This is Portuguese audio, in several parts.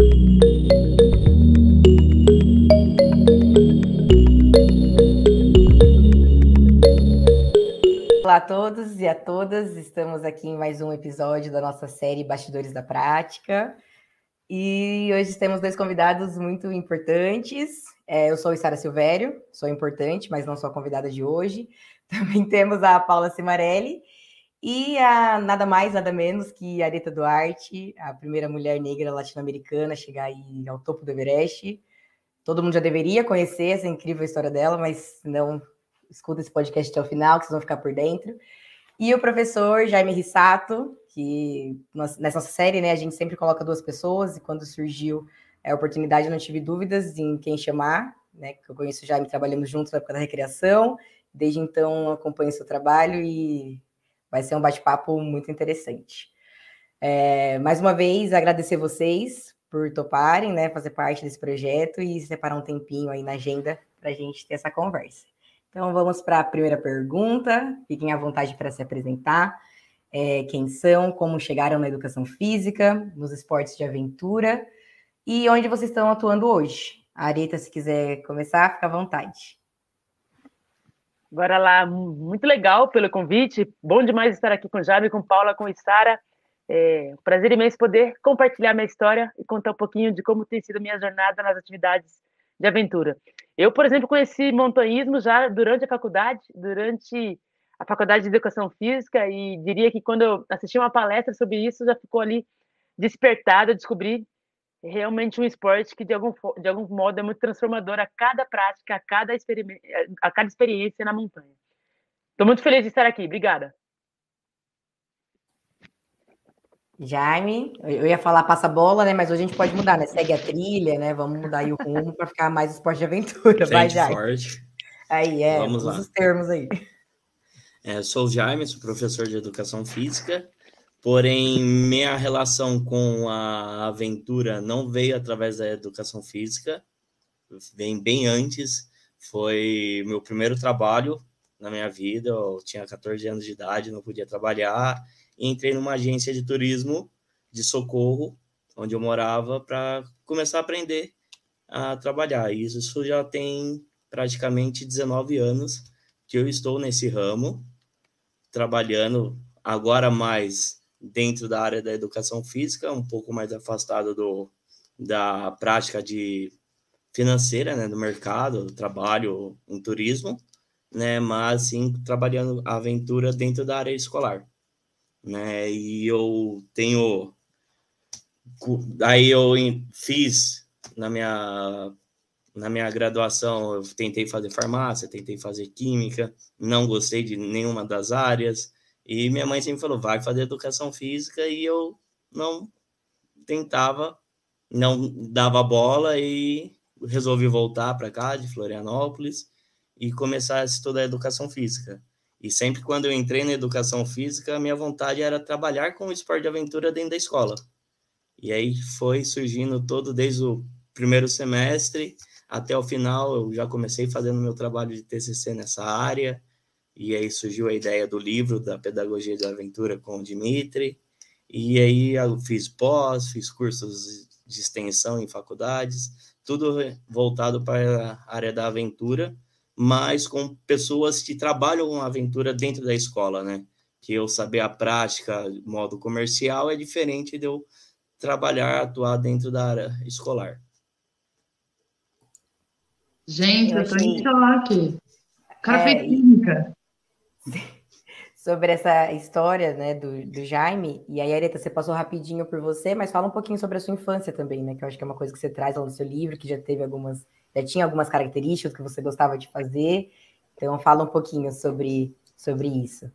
Olá a todos e a todas, estamos aqui em mais um episódio da nossa série Bastidores da Prática. E hoje temos dois convidados muito importantes. É, eu sou Sara Silvério, sou importante, mas não sou a convidada de hoje. Também temos a Paula Cimarelli e a nada mais, nada menos que Areta Duarte, a primeira mulher negra latino-americana a chegar aí ao topo do Everest. Todo mundo já deveria conhecer essa incrível história dela, mas não escuta esse podcast até o final, que vocês vão ficar por dentro. E o professor Jaime Rissato, que nessa série, né, a gente sempre coloca duas pessoas, e quando surgiu a oportunidade, eu não tive dúvidas em quem chamar, né, que eu conheço o Jaime, trabalhamos juntos na época da recreação, desde então acompanho seu trabalho e vai ser um bate-papo muito interessante. É, mais uma vez, agradecer vocês por toparem, né, fazer parte desse projeto e separar um tempinho aí na agenda para a gente ter essa conversa. Então, vamos para a primeira pergunta. Fiquem à vontade para se apresentar. É, quem são, como chegaram na educação física, nos esportes de aventura e onde vocês estão atuando hoje. A Areta, se quiser começar, fica à vontade. Bora lá, muito legal pelo convite. Bom demais estar aqui com o Jaime, com Paula, com Sara. É um prazer imenso poder compartilhar minha história e contar um pouquinho de como tem sido a minha jornada nas atividades de aventura. Eu, por exemplo, conheci montanhismo já durante a faculdade, durante a faculdade de educação física, e diria que quando eu assisti uma palestra sobre isso, já ficou ali despertado, eu descobri realmente um esporte que de algum, de algum modo é muito transformador a cada prática, a cada, a cada experiência na montanha. Estou muito feliz de estar aqui. Obrigada. Jaime, eu ia falar passa bola, né? Mas hoje a gente pode mudar, né? Segue a trilha, né? Vamos mudar aí o rumo para ficar mais esporte de aventura. Vai, Jaime. Forte. Aí, é, Vamos lá. os termos aí. É, sou o Jaime, sou professor de educação física, porém minha relação com a aventura não veio através da educação física, vem bem antes. Foi meu primeiro trabalho na minha vida. Eu tinha 14 anos de idade, não podia trabalhar entrei numa agência de turismo de socorro, onde eu morava, para começar a aprender a trabalhar. Isso já tem praticamente 19 anos que eu estou nesse ramo, trabalhando agora mais dentro da área da educação física, um pouco mais afastado do, da prática de financeira, né, do mercado, do trabalho em turismo, né, mas sim trabalhando a aventura dentro da área escolar né? E eu tenho aí eu fiz na minha na minha graduação eu tentei fazer farmácia, tentei fazer química, não gostei de nenhuma das áreas e minha mãe sempre falou vai fazer educação física e eu não tentava, não dava bola e resolvi voltar para cá de Florianópolis e começar a estudar educação física. E sempre quando eu entrei na educação física, a minha vontade era trabalhar com o esporte de aventura dentro da escola. E aí foi surgindo todo desde o primeiro semestre até o final, eu já comecei fazendo meu trabalho de TCC nessa área. E aí surgiu a ideia do livro da Pedagogia da Aventura com o Dimitri. E aí eu fiz pós, fiz cursos de extensão em faculdades, tudo voltado para a área da aventura mas com pessoas que trabalham uma aventura dentro da escola, né? Que eu saber a prática, modo comercial, é diferente de eu trabalhar, atuar dentro da área escolar. Gente, eu, tô em choque. Cara é, química. Sobre essa história, né, do, do Jaime, e aí, Areta, você passou rapidinho por você, mas fala um pouquinho sobre a sua infância também, né, que eu acho que é uma coisa que você traz lá no seu livro, que já teve algumas já tinha algumas características que você gostava de fazer. Então, fala um pouquinho sobre, sobre isso.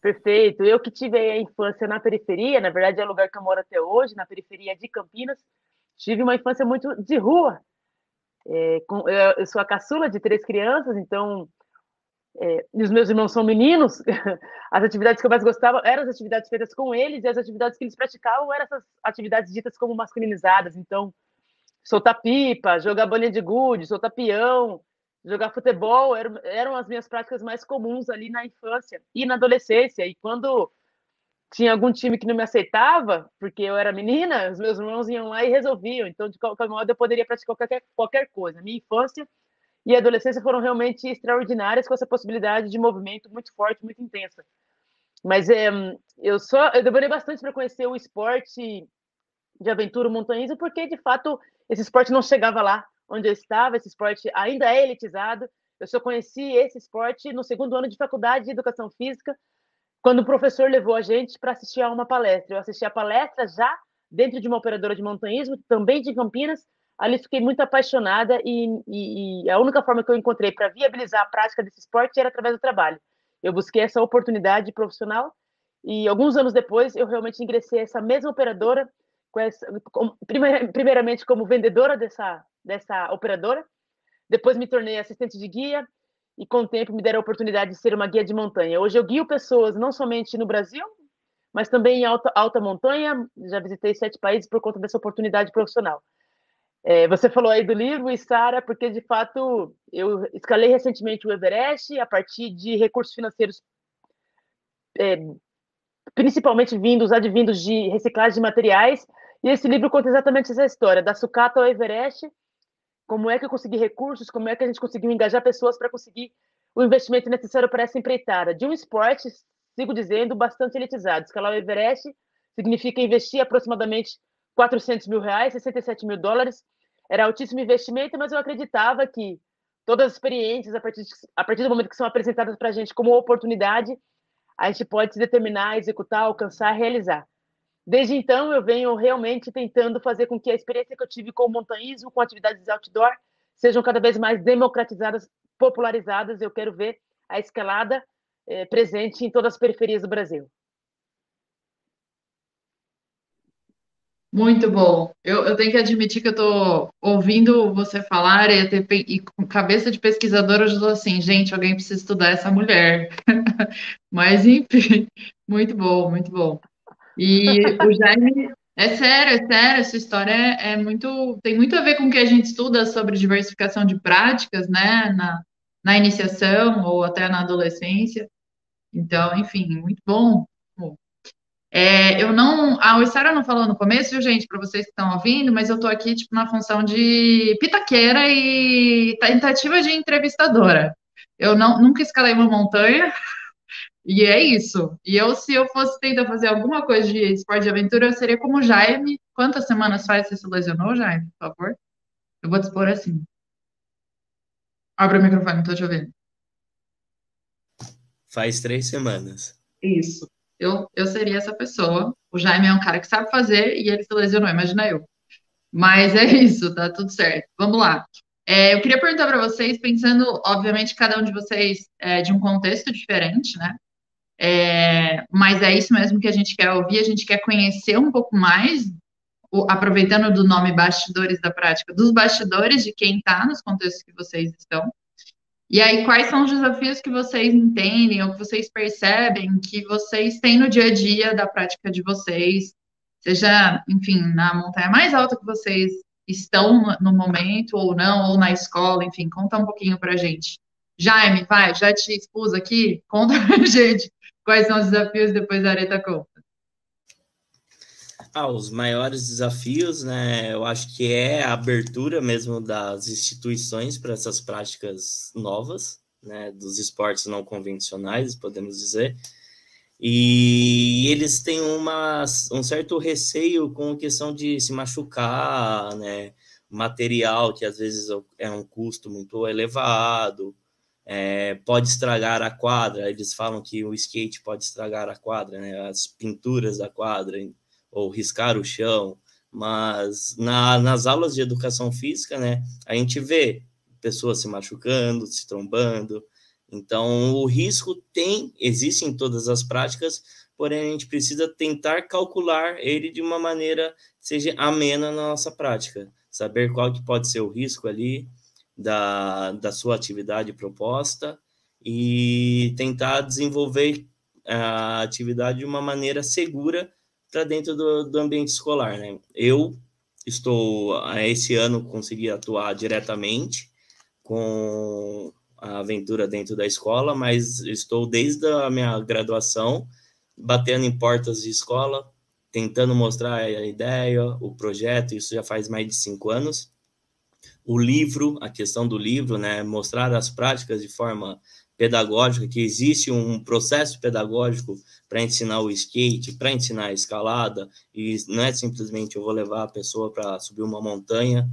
Perfeito. Eu que tive a infância na periferia, na verdade é o lugar que eu moro até hoje, na periferia de Campinas, tive uma infância muito de rua. É, com, eu, eu, sou a caçula de três crianças, então é, e os meus irmãos são meninos, as atividades que eu mais gostava eram as atividades feitas com eles e as atividades que eles praticavam eram essas atividades ditas como masculinizadas. Então, soltar pipa, jogar bolinha de gude, soltar peão, jogar futebol, eram, eram as minhas práticas mais comuns ali na infância e na adolescência. E quando tinha algum time que não me aceitava, porque eu era menina, os meus irmãos iam lá e resolviam. Então, de qualquer modo, eu poderia praticar qualquer, qualquer coisa. Minha infância e adolescência foram realmente extraordinárias com essa possibilidade de movimento muito forte, muito intensa. Mas é, eu só eu demorei bastante para conhecer o esporte de aventura, montanhismo, porque de fato esse esporte não chegava lá onde eu estava, esse esporte ainda é elitizado. Eu só conheci esse esporte no segundo ano de faculdade de educação física, quando o professor levou a gente para assistir a uma palestra. Eu assisti a palestra já dentro de uma operadora de montanhismo, também de Campinas. Ali fiquei muito apaixonada e, e, e a única forma que eu encontrei para viabilizar a prática desse esporte era através do trabalho. Eu busquei essa oportunidade profissional e alguns anos depois eu realmente ingressei essa mesma operadora, com essa, com, primeiramente como vendedora dessa, dessa operadora, depois me tornei assistente de guia e com o tempo me deram a oportunidade de ser uma guia de montanha. Hoje eu guio pessoas não somente no Brasil, mas também em alta, alta montanha. Já visitei sete países por conta dessa oportunidade profissional. É, você falou aí do livro, Sara, porque de fato eu escalei recentemente o Everest a partir de recursos financeiros, é, principalmente vindos, advindos de reciclagem de materiais. E esse livro conta exatamente essa história, da sucata ao Everest, como é que eu consegui recursos, como é que a gente conseguiu engajar pessoas para conseguir o investimento necessário para essa empreitada. De um esporte, sigo dizendo, bastante elitizado. Escalar o Everest significa investir aproximadamente 400 mil reais, 67 mil dólares. Era altíssimo investimento, mas eu acreditava que todas as experiências, a partir, de, a partir do momento que são apresentadas para a gente como oportunidade, a gente pode se determinar, executar, alcançar, realizar. Desde então, eu venho realmente tentando fazer com que a experiência que eu tive com o montanhismo, com atividades outdoor, sejam cada vez mais democratizadas, popularizadas. Eu quero ver a escalada é, presente em todas as periferias do Brasil. Muito bom. Eu, eu tenho que admitir que eu estou ouvindo você falar e, e, com cabeça de pesquisadora, eu estou assim, gente, alguém precisa estudar essa mulher. Mas, enfim, muito bom, muito bom. E o Jaime, é sério, é sério, essa história é, é, muito, tem muito a ver com o que a gente estuda sobre diversificação de práticas, né, na, na iniciação ou até na adolescência. Então, enfim, muito bom. É, eu não, a Sara não falou no começo, viu, gente, para vocês que estão ouvindo, mas eu estou aqui, tipo, na função de pitaqueira e tentativa de entrevistadora. Eu não, nunca escalei uma montanha, e é isso. E eu, se eu fosse tentar fazer alguma coisa de esporte de aventura, eu seria como o Jaime. Quantas semanas faz você se lesionou, Jaime, por favor? Eu vou expor assim. Abre o microfone, tô te ouvindo. Faz três semanas. Isso. Eu, eu seria essa pessoa. O Jaime é um cara que sabe fazer e ele se lesionou, imagina eu. Mas é isso, tá tudo certo. Vamos lá. É, eu queria perguntar para vocês, pensando, obviamente, cada um de vocês é de um contexto diferente, né? É, mas é isso mesmo que a gente quer ouvir, a gente quer conhecer um pouco mais, o, aproveitando do nome bastidores da prática, dos bastidores de quem está nos contextos que vocês estão. E aí, quais são os desafios que vocês entendem ou que vocês percebem que vocês têm no dia a dia da prática de vocês, seja, enfim, na montanha mais alta que vocês estão no momento ou não, ou na escola, enfim, conta um pouquinho para a gente. Jaime, vai, já te expus aqui, conta pra gente Quais são os desafios depois da Areta Conta? Ah, os maiores desafios, né? Eu acho que é a abertura mesmo das instituições para essas práticas novas, né? Dos esportes não convencionais, podemos dizer. E eles têm uma, um certo receio com a questão de se machucar, né? Material que às vezes é um custo muito elevado, é, pode estragar a quadra. Eles falam que o skate pode estragar a quadra, né? as pinturas da quadra, ou riscar o chão. Mas na, nas aulas de educação física, né, a gente vê pessoas se machucando, se trombando. Então, o risco tem, existe em todas as práticas, porém a gente precisa tentar calcular ele de uma maneira seja amena na nossa prática. Saber qual que pode ser o risco ali, da, da sua atividade proposta e tentar desenvolver a atividade de uma maneira segura para dentro do, do ambiente escolar. Né? Eu estou, esse ano, consegui atuar diretamente com a aventura dentro da escola, mas estou desde a minha graduação batendo em portas de escola, tentando mostrar a ideia, o projeto, isso já faz mais de cinco anos. O livro, a questão do livro, né, mostrar as práticas de forma pedagógica, que existe um processo pedagógico para ensinar o skate, para ensinar a escalada, e não é simplesmente eu vou levar a pessoa para subir uma montanha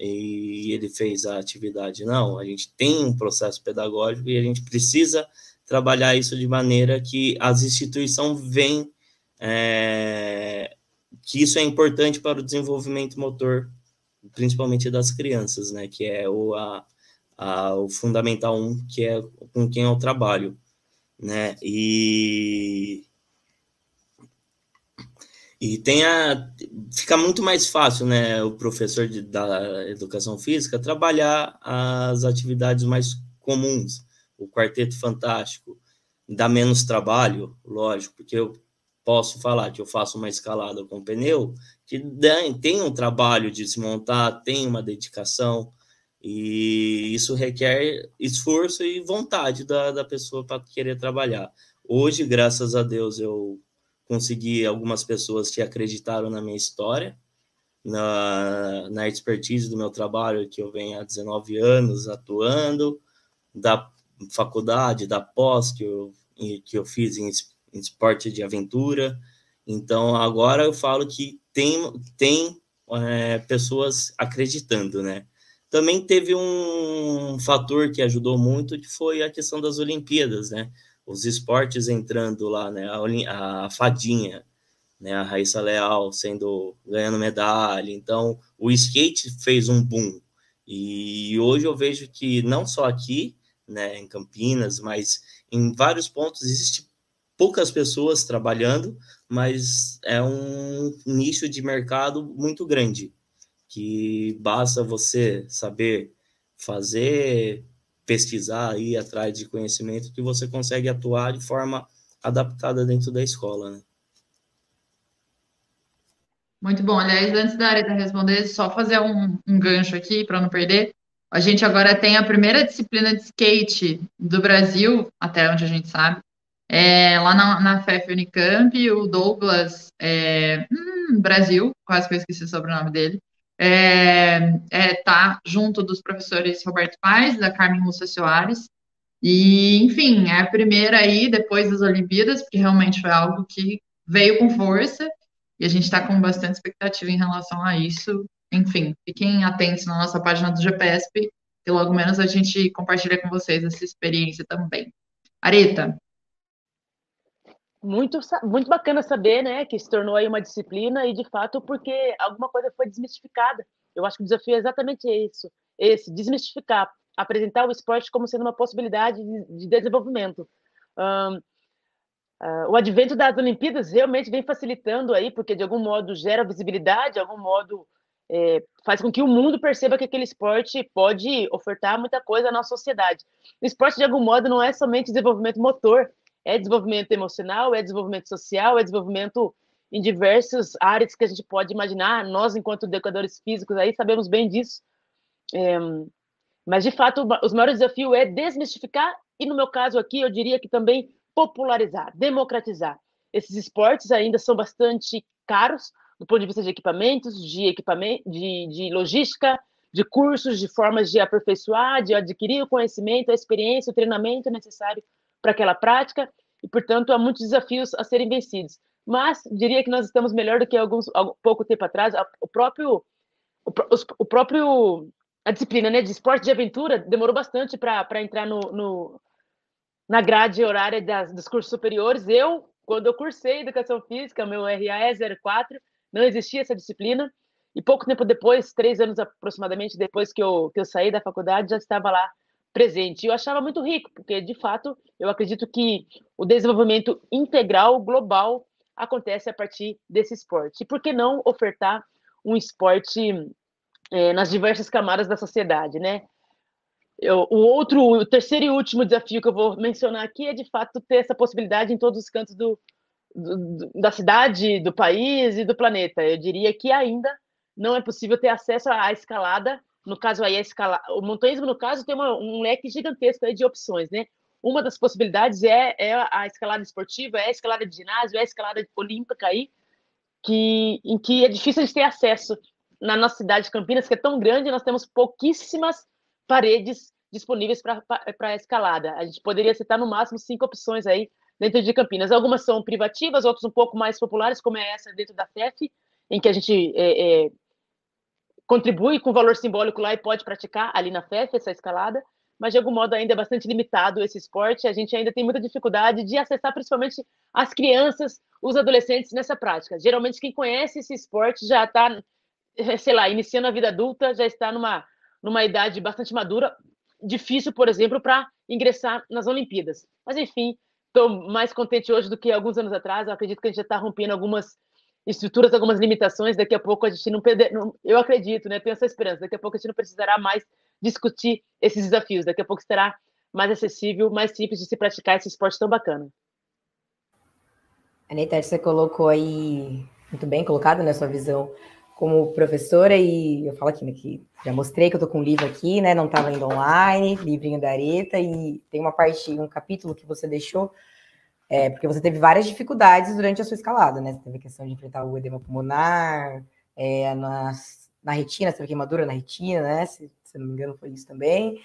e ele fez a atividade. Não, a gente tem um processo pedagógico e a gente precisa trabalhar isso de maneira que as instituições veem é, que isso é importante para o desenvolvimento motor, principalmente das crianças, né? Que é o, a, o fundamental um, que é com quem eu trabalho, né? E e tem a, fica muito mais fácil, né, o professor de, da educação física trabalhar as atividades mais comuns, o quarteto fantástico, dá menos trabalho, lógico, porque eu posso falar que eu faço uma escalada com pneu, que tem um trabalho de se montar, tem uma dedicação, e isso requer esforço e vontade da, da pessoa para querer trabalhar. Hoje, graças a Deus, eu consegui algumas pessoas que acreditaram na minha história, na, na expertise do meu trabalho, que eu venho há 19 anos atuando, da faculdade, da pós que eu, que eu fiz em, em esporte de aventura. Então, agora eu falo que tem, tem é, pessoas acreditando, né? Também teve um fator que ajudou muito, que foi a questão das Olimpíadas, né? Os esportes entrando lá, né? A, a fadinha, né? A Raíssa Leal sendo ganhando medalha. Então, o skate fez um boom. E hoje eu vejo que não só aqui, né, em Campinas, mas em vários pontos existe poucas pessoas trabalhando, mas é um nicho de mercado muito grande que basta você saber fazer, pesquisar, ir atrás de conhecimento, que você consegue atuar de forma adaptada dentro da escola, né? Muito bom. Aliás, antes da Areta responder, só fazer um, um gancho aqui para não perder. A gente agora tem a primeira disciplina de skate do Brasil, até onde a gente sabe, é, lá na, na FEF Unicamp, o Douglas é, hum, Brasil, quase que eu esqueci o sobrenome dele, é, é, tá junto dos professores Roberto Paz, da Carmen Lúcia Soares, e, enfim, é a primeira aí, depois das Olimpíadas, porque realmente foi algo que veio com força, e a gente está com bastante expectativa em relação a isso. Enfim, fiquem atentos na nossa página do GPSP, que logo menos a gente compartilha com vocês essa experiência também. Areta, muito, muito bacana saber, né, que se tornou aí uma disciplina e de fato porque alguma coisa foi desmistificada. Eu acho que o desafio é exatamente isso, esse desmistificar, apresentar o esporte como sendo uma possibilidade de, de desenvolvimento. Um, uh, o advento das Olimpíadas realmente vem facilitando aí, porque de algum modo gera visibilidade, de algum modo é, faz com que o mundo perceba que aquele esporte pode ofertar muita coisa à nossa sociedade. O esporte, de algum modo, não é somente desenvolvimento motor, é desenvolvimento emocional, é desenvolvimento social, é desenvolvimento em diversas áreas que a gente pode imaginar. Nós, enquanto educadores físicos, aí sabemos bem disso. É, mas, de fato, os maiores desafios é desmistificar e, no meu caso aqui, eu diria que também popularizar, democratizar. Esses esportes ainda são bastante caros do ponto de vista de equipamentos, de equipamento, de, de logística, de cursos, de formas de aperfeiçoar, de adquirir o conhecimento, a experiência, o treinamento necessário para aquela prática e, portanto, há muitos desafios a serem vencidos. Mas diria que nós estamos melhor do que alguns pouco tempo atrás. O próprio o, o próprio a disciplina né, de esporte de aventura demorou bastante para entrar no, no, na grade horária das, dos cursos superiores. Eu, quando eu cursei educação física, meu RA é 04, não existia essa disciplina. E pouco tempo depois, três anos aproximadamente depois que eu, que eu saí da faculdade, já estava lá presente. Eu achava muito rico, porque, de fato, eu acredito que o desenvolvimento integral, global, acontece a partir desse esporte. E por que não ofertar um esporte é, nas diversas camadas da sociedade, né? Eu, o outro, o terceiro e último desafio que eu vou mencionar aqui é, de fato, ter essa possibilidade em todos os cantos do, do, da cidade, do país e do planeta. Eu diria que ainda não é possível ter acesso à escalada no caso aí, a escala, o montanhismo, no caso, tem uma, um leque gigantesco de opções, né? uma das possibilidades é, é a escalada esportiva, é a escalada de ginásio, é a escalada olímpica aí, que, em que é difícil de ter acesso na nossa cidade de Campinas, que é tão grande, nós temos pouquíssimas paredes disponíveis para a escalada. A gente poderia citar no máximo cinco opções aí dentro de Campinas. Algumas são privativas, outras um pouco mais populares, como é essa dentro da FEF, em que a gente é, é, contribui com valor simbólico lá e pode praticar ali na FEF essa escalada, mas de algum modo ainda é bastante limitado esse esporte. A gente ainda tem muita dificuldade de acessar principalmente as crianças, os adolescentes nessa prática. Geralmente quem conhece esse esporte já está, sei lá, iniciando a vida adulta, já está numa numa idade bastante madura, difícil, por exemplo, para ingressar nas Olimpíadas. Mas enfim, estou mais contente hoje do que alguns anos atrás. Eu acredito que a gente já está rompendo algumas estruturas, algumas limitações. Daqui a pouco a gente não, perder, não eu acredito, né? Tenho essa esperança. Daqui a pouco a gente não precisará mais discutir esses desafios. Daqui a pouco será mais acessível, mais simples de se praticar esse esporte tão bacana. Anitta, você colocou aí muito bem colocado na sua visão como professora e eu falo aqui, né, que já mostrei que eu tô com um livro aqui, né, não estava indo online, livrinho da Areta, e tem uma parte, um capítulo que você deixou, é, porque você teve várias dificuldades durante a sua escalada, né, você teve a questão de enfrentar o edema pulmonar, é, na, na retina, você teve queimadura na retina, né, se, se não me engano foi isso também,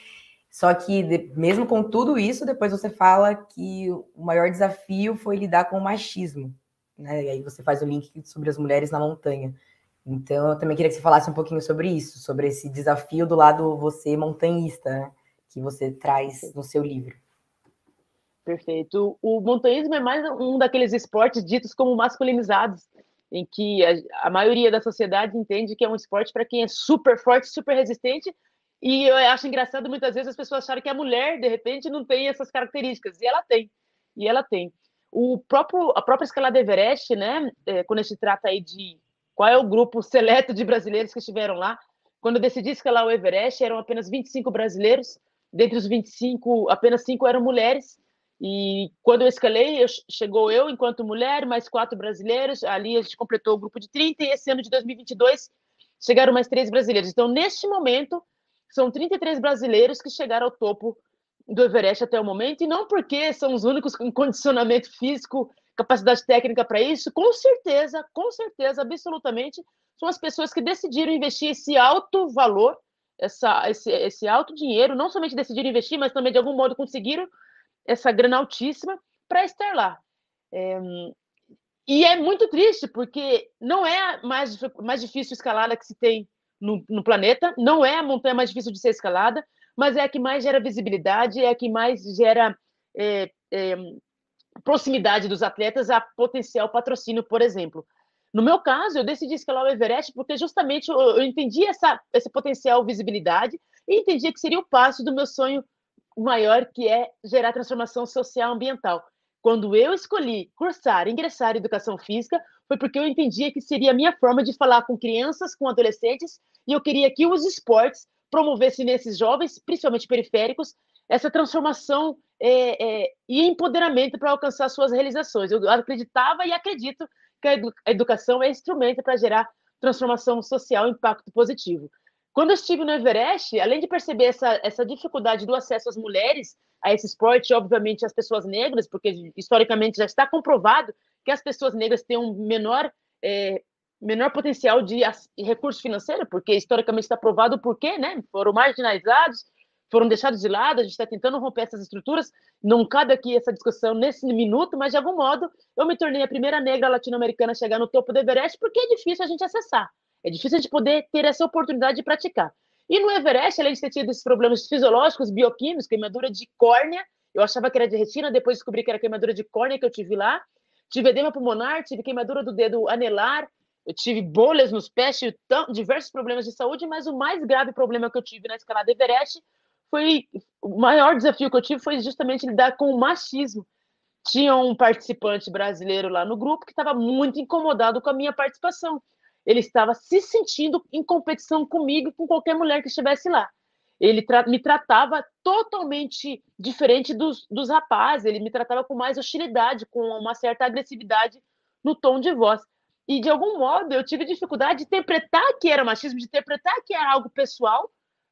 só que de, mesmo com tudo isso, depois você fala que o maior desafio foi lidar com o machismo, né, e aí você faz o link sobre as mulheres na montanha, então, eu também queria que você falasse um pouquinho sobre isso, sobre esse desafio do lado você montanhista, né, que você traz no seu livro. Perfeito. O montanhismo é mais um daqueles esportes ditos como masculinizados, em que a, a maioria da sociedade entende que é um esporte para quem é super forte, super resistente, e eu acho engraçado muitas vezes as pessoas acharem que a mulher, de repente, não tem essas características, e ela tem, e ela tem. O próprio, a própria escalada Everest, né, é, quando a gente trata aí de qual é o grupo seleto de brasileiros que estiveram lá. Quando eu decidi escalar o Everest, eram apenas 25 brasileiros. Dentre os 25, apenas cinco eram mulheres. E quando eu escalei, eu, chegou eu enquanto mulher, mais quatro brasileiros. Ali a gente completou o grupo de 30. E esse ano de 2022 chegaram mais três brasileiros. Então, neste momento, são 33 brasileiros que chegaram ao topo do Everest até o momento. E não porque são os únicos com condicionamento físico capacidade técnica para isso, com certeza, com certeza, absolutamente, são as pessoas que decidiram investir esse alto valor, essa, esse, esse alto dinheiro, não somente decidiram investir, mas também de algum modo conseguiram essa grana altíssima para estar lá. É, e é muito triste, porque não é a mais, mais difícil escalada que se tem no, no, planeta, não é a montanha mais difícil de ser escalada, mas é a que mais gera visibilidade, é a que mais gera é, é, proximidade dos atletas a potencial patrocínio, por exemplo. No meu caso, eu decidi escalar o Everest porque justamente eu, eu entendi essa, essa potencial visibilidade e entendi que seria o passo do meu sonho maior, que é gerar transformação social ambiental. Quando eu escolhi cursar, ingressar em educação física, foi porque eu entendia que seria a minha forma de falar com crianças, com adolescentes, e eu queria que os esportes promovessem nesses jovens, principalmente periféricos, essa transformação é, é, e empoderamento para alcançar suas realizações. Eu acreditava e acredito que a, edu a educação é instrumento para gerar transformação social e impacto positivo. Quando eu estive no Everest, além de perceber essa, essa dificuldade do acesso às mulheres a esse esporte, obviamente as pessoas negras, porque historicamente já está comprovado que as pessoas negras têm um menor é, menor potencial de recurso financeiro, porque historicamente está provado por quê, né? Foram marginalizados, foram deixados de lado, a gente está tentando romper essas estruturas, não cabe aqui essa discussão nesse minuto, mas de algum modo eu me tornei a primeira negra latino-americana a chegar no topo do Everest, porque é difícil a gente acessar, é difícil a gente poder ter essa oportunidade de praticar. E no Everest, além de ter tido esses problemas fisiológicos, bioquímicos, queimadura de córnea, eu achava que era de retina, depois descobri que era queimadura de córnea que eu tive lá, tive edema pulmonar, tive queimadura do dedo anelar, eu tive bolhas nos pés, tive diversos problemas de saúde, mas o mais grave problema que eu tive na escalada Everest foi o maior desafio que eu tive foi justamente lidar com o machismo. Tinha um participante brasileiro lá no grupo que estava muito incomodado com a minha participação. Ele estava se sentindo em competição comigo e com qualquer mulher que estivesse lá. Ele tra me tratava totalmente diferente dos, dos rapazes, ele me tratava com mais hostilidade, com uma certa agressividade no tom de voz. E, de algum modo, eu tive dificuldade de interpretar que era machismo, de interpretar que era algo pessoal,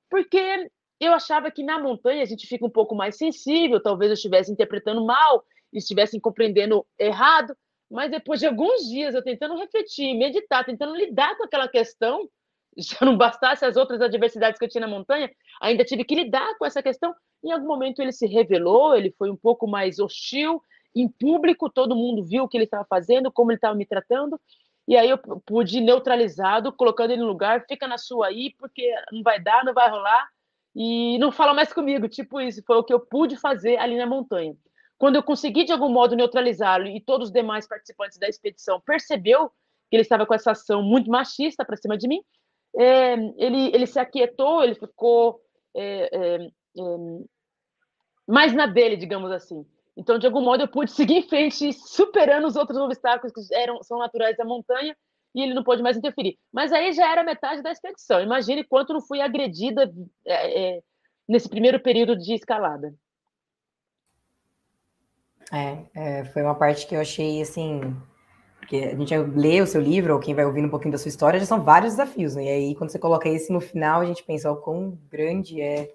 porque eu achava que na montanha a gente fica um pouco mais sensível, talvez eu estivesse interpretando mal, estivessem compreendendo errado, mas depois de alguns dias eu tentando refletir, meditar, tentando lidar com aquela questão, já não bastasse as outras adversidades que eu tinha na montanha, ainda tive que lidar com essa questão. Em algum momento ele se revelou, ele foi um pouco mais hostil, em público, todo mundo viu o que ele estava fazendo, como ele estava me tratando, e aí eu pude neutralizado, colocando ele no lugar, fica na sua aí, porque não vai dar, não vai rolar, e não fala mais comigo, tipo isso, foi o que eu pude fazer ali na montanha. Quando eu consegui de algum modo neutralizá-lo e todos os demais participantes da expedição percebeu que ele estava com essa ação muito machista para cima de mim, é, ele, ele se aquietou, ele ficou é, é, é, mais na dele, digamos assim. Então, de algum modo, eu pude seguir em frente, superando os outros obstáculos que eram, são naturais da montanha, e ele não pôde mais interferir. Mas aí já era metade da expedição. Imagine quanto não fui agredida é, é, nesse primeiro período de escalada. É, é, foi uma parte que eu achei assim. Porque a gente lê o seu livro, ou quem vai ouvindo um pouquinho da sua história, já são vários desafios, né? E aí, quando você coloca esse no final, a gente pensa o quão grande é,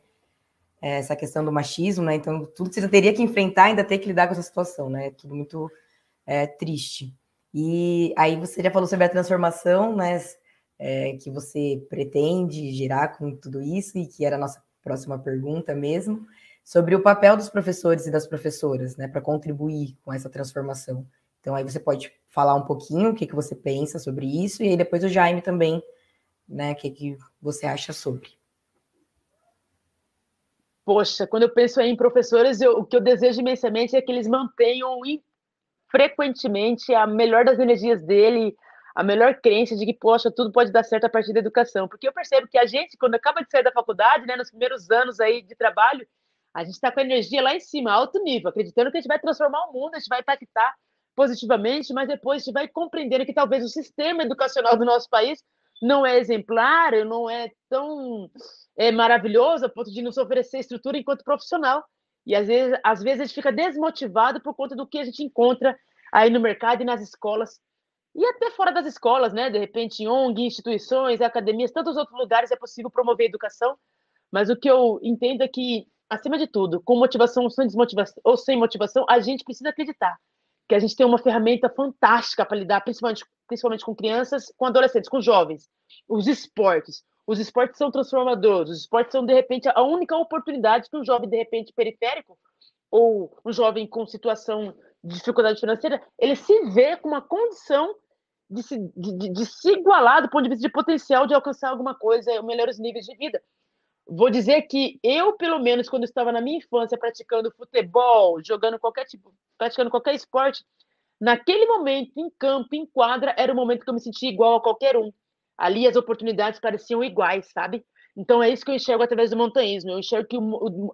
é essa questão do machismo, né? Então, tudo que você teria que enfrentar, ainda ter que lidar com essa situação, né? É tudo muito é, triste. E aí você já falou sobre a transformação, né? Que você pretende gerar com tudo isso, e que era a nossa próxima pergunta mesmo, sobre o papel dos professores e das professoras, né, para contribuir com essa transformação. Então aí você pode falar um pouquinho o que, que você pensa sobre isso, e aí depois o Jaime também, né, o que, que você acha sobre. Poxa, quando eu penso em professores, eu, o que eu desejo imensamente é que eles mantenham frequentemente a melhor das energias dele, a melhor crença de que, poxa, tudo pode dar certo a partir da educação. Porque eu percebo que a gente, quando acaba de sair da faculdade, né, nos primeiros anos aí de trabalho, a gente está com a energia lá em cima, alto nível, acreditando que a gente vai transformar o mundo, a gente vai impactar positivamente, mas depois a gente vai compreendendo que talvez o sistema educacional do nosso país não é exemplar, não é tão é, maravilhoso a ponto de nos oferecer estrutura enquanto profissional. E às vezes, às vezes a gente fica desmotivado por conta do que a gente encontra aí no mercado e nas escolas. E até fora das escolas, né? De repente, ONG, instituições, academias, tantos outros lugares é possível promover a educação. Mas o que eu entendo é que, acima de tudo, com motivação ou sem, desmotivação, ou sem motivação, a gente precisa acreditar que a gente tem uma ferramenta fantástica para lidar, principalmente, principalmente com crianças, com adolescentes, com jovens. Os esportes. Os esportes são transformadores, os esportes são, de repente, a única oportunidade que um jovem, de repente, periférico, ou um jovem com situação de dificuldade financeira, ele se vê com uma condição de se, de, de se igualar do ponto de vista de potencial de alcançar alguma coisa, melhores níveis de vida. Vou dizer que eu, pelo menos, quando estava na minha infância praticando futebol, jogando qualquer tipo, praticando qualquer esporte, naquele momento, em campo, em quadra, era o momento que eu me sentia igual a qualquer um. Ali as oportunidades pareciam iguais, sabe? Então é isso que eu enxergo através do montanhismo. Eu enxergo que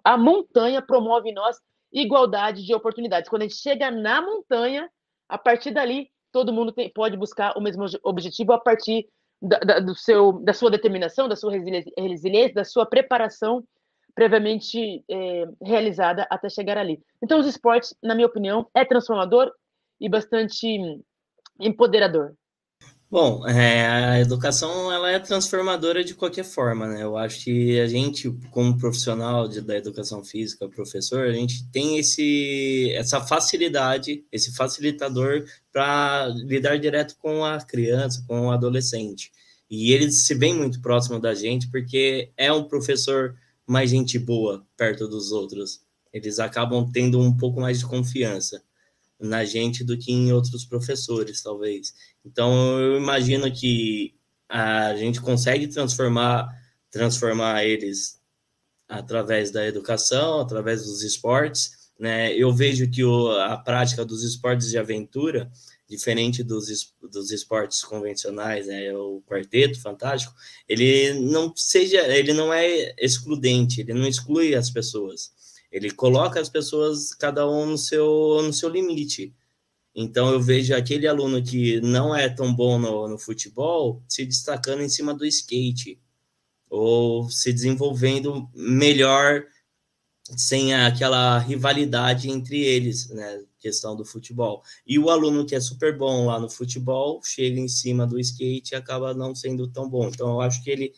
a montanha promove em nós igualdade de oportunidades. Quando a gente chega na montanha, a partir dali, todo mundo tem, pode buscar o mesmo objetivo a partir da, da, do seu, da sua determinação, da sua resiliência, da sua preparação previamente é, realizada até chegar ali. Então, os esportes, na minha opinião, é transformador e bastante empoderador. Bom, é, a educação ela é transformadora de qualquer forma, né? Eu acho que a gente, como profissional de, da educação física, professor, a gente tem esse, essa facilidade, esse facilitador para lidar direto com a criança, com o adolescente. E ele se vem muito próximo da gente porque é um professor mais gente boa perto dos outros. Eles acabam tendo um pouco mais de confiança na gente do que em outros professores, talvez. Então, eu imagino que a gente consegue transformar, transformar eles através da educação, através dos esportes. Né? Eu vejo que o, a prática dos esportes de aventura, diferente dos, dos esportes convencionais, né? o quarteto fantástico, ele não seja, ele não é excludente, ele não exclui as pessoas ele coloca as pessoas, cada um no seu, no seu limite. Então, eu vejo aquele aluno que não é tão bom no, no futebol se destacando em cima do skate, ou se desenvolvendo melhor sem aquela rivalidade entre eles, né? Questão do futebol. E o aluno que é super bom lá no futebol chega em cima do skate e acaba não sendo tão bom. Então, eu acho que ele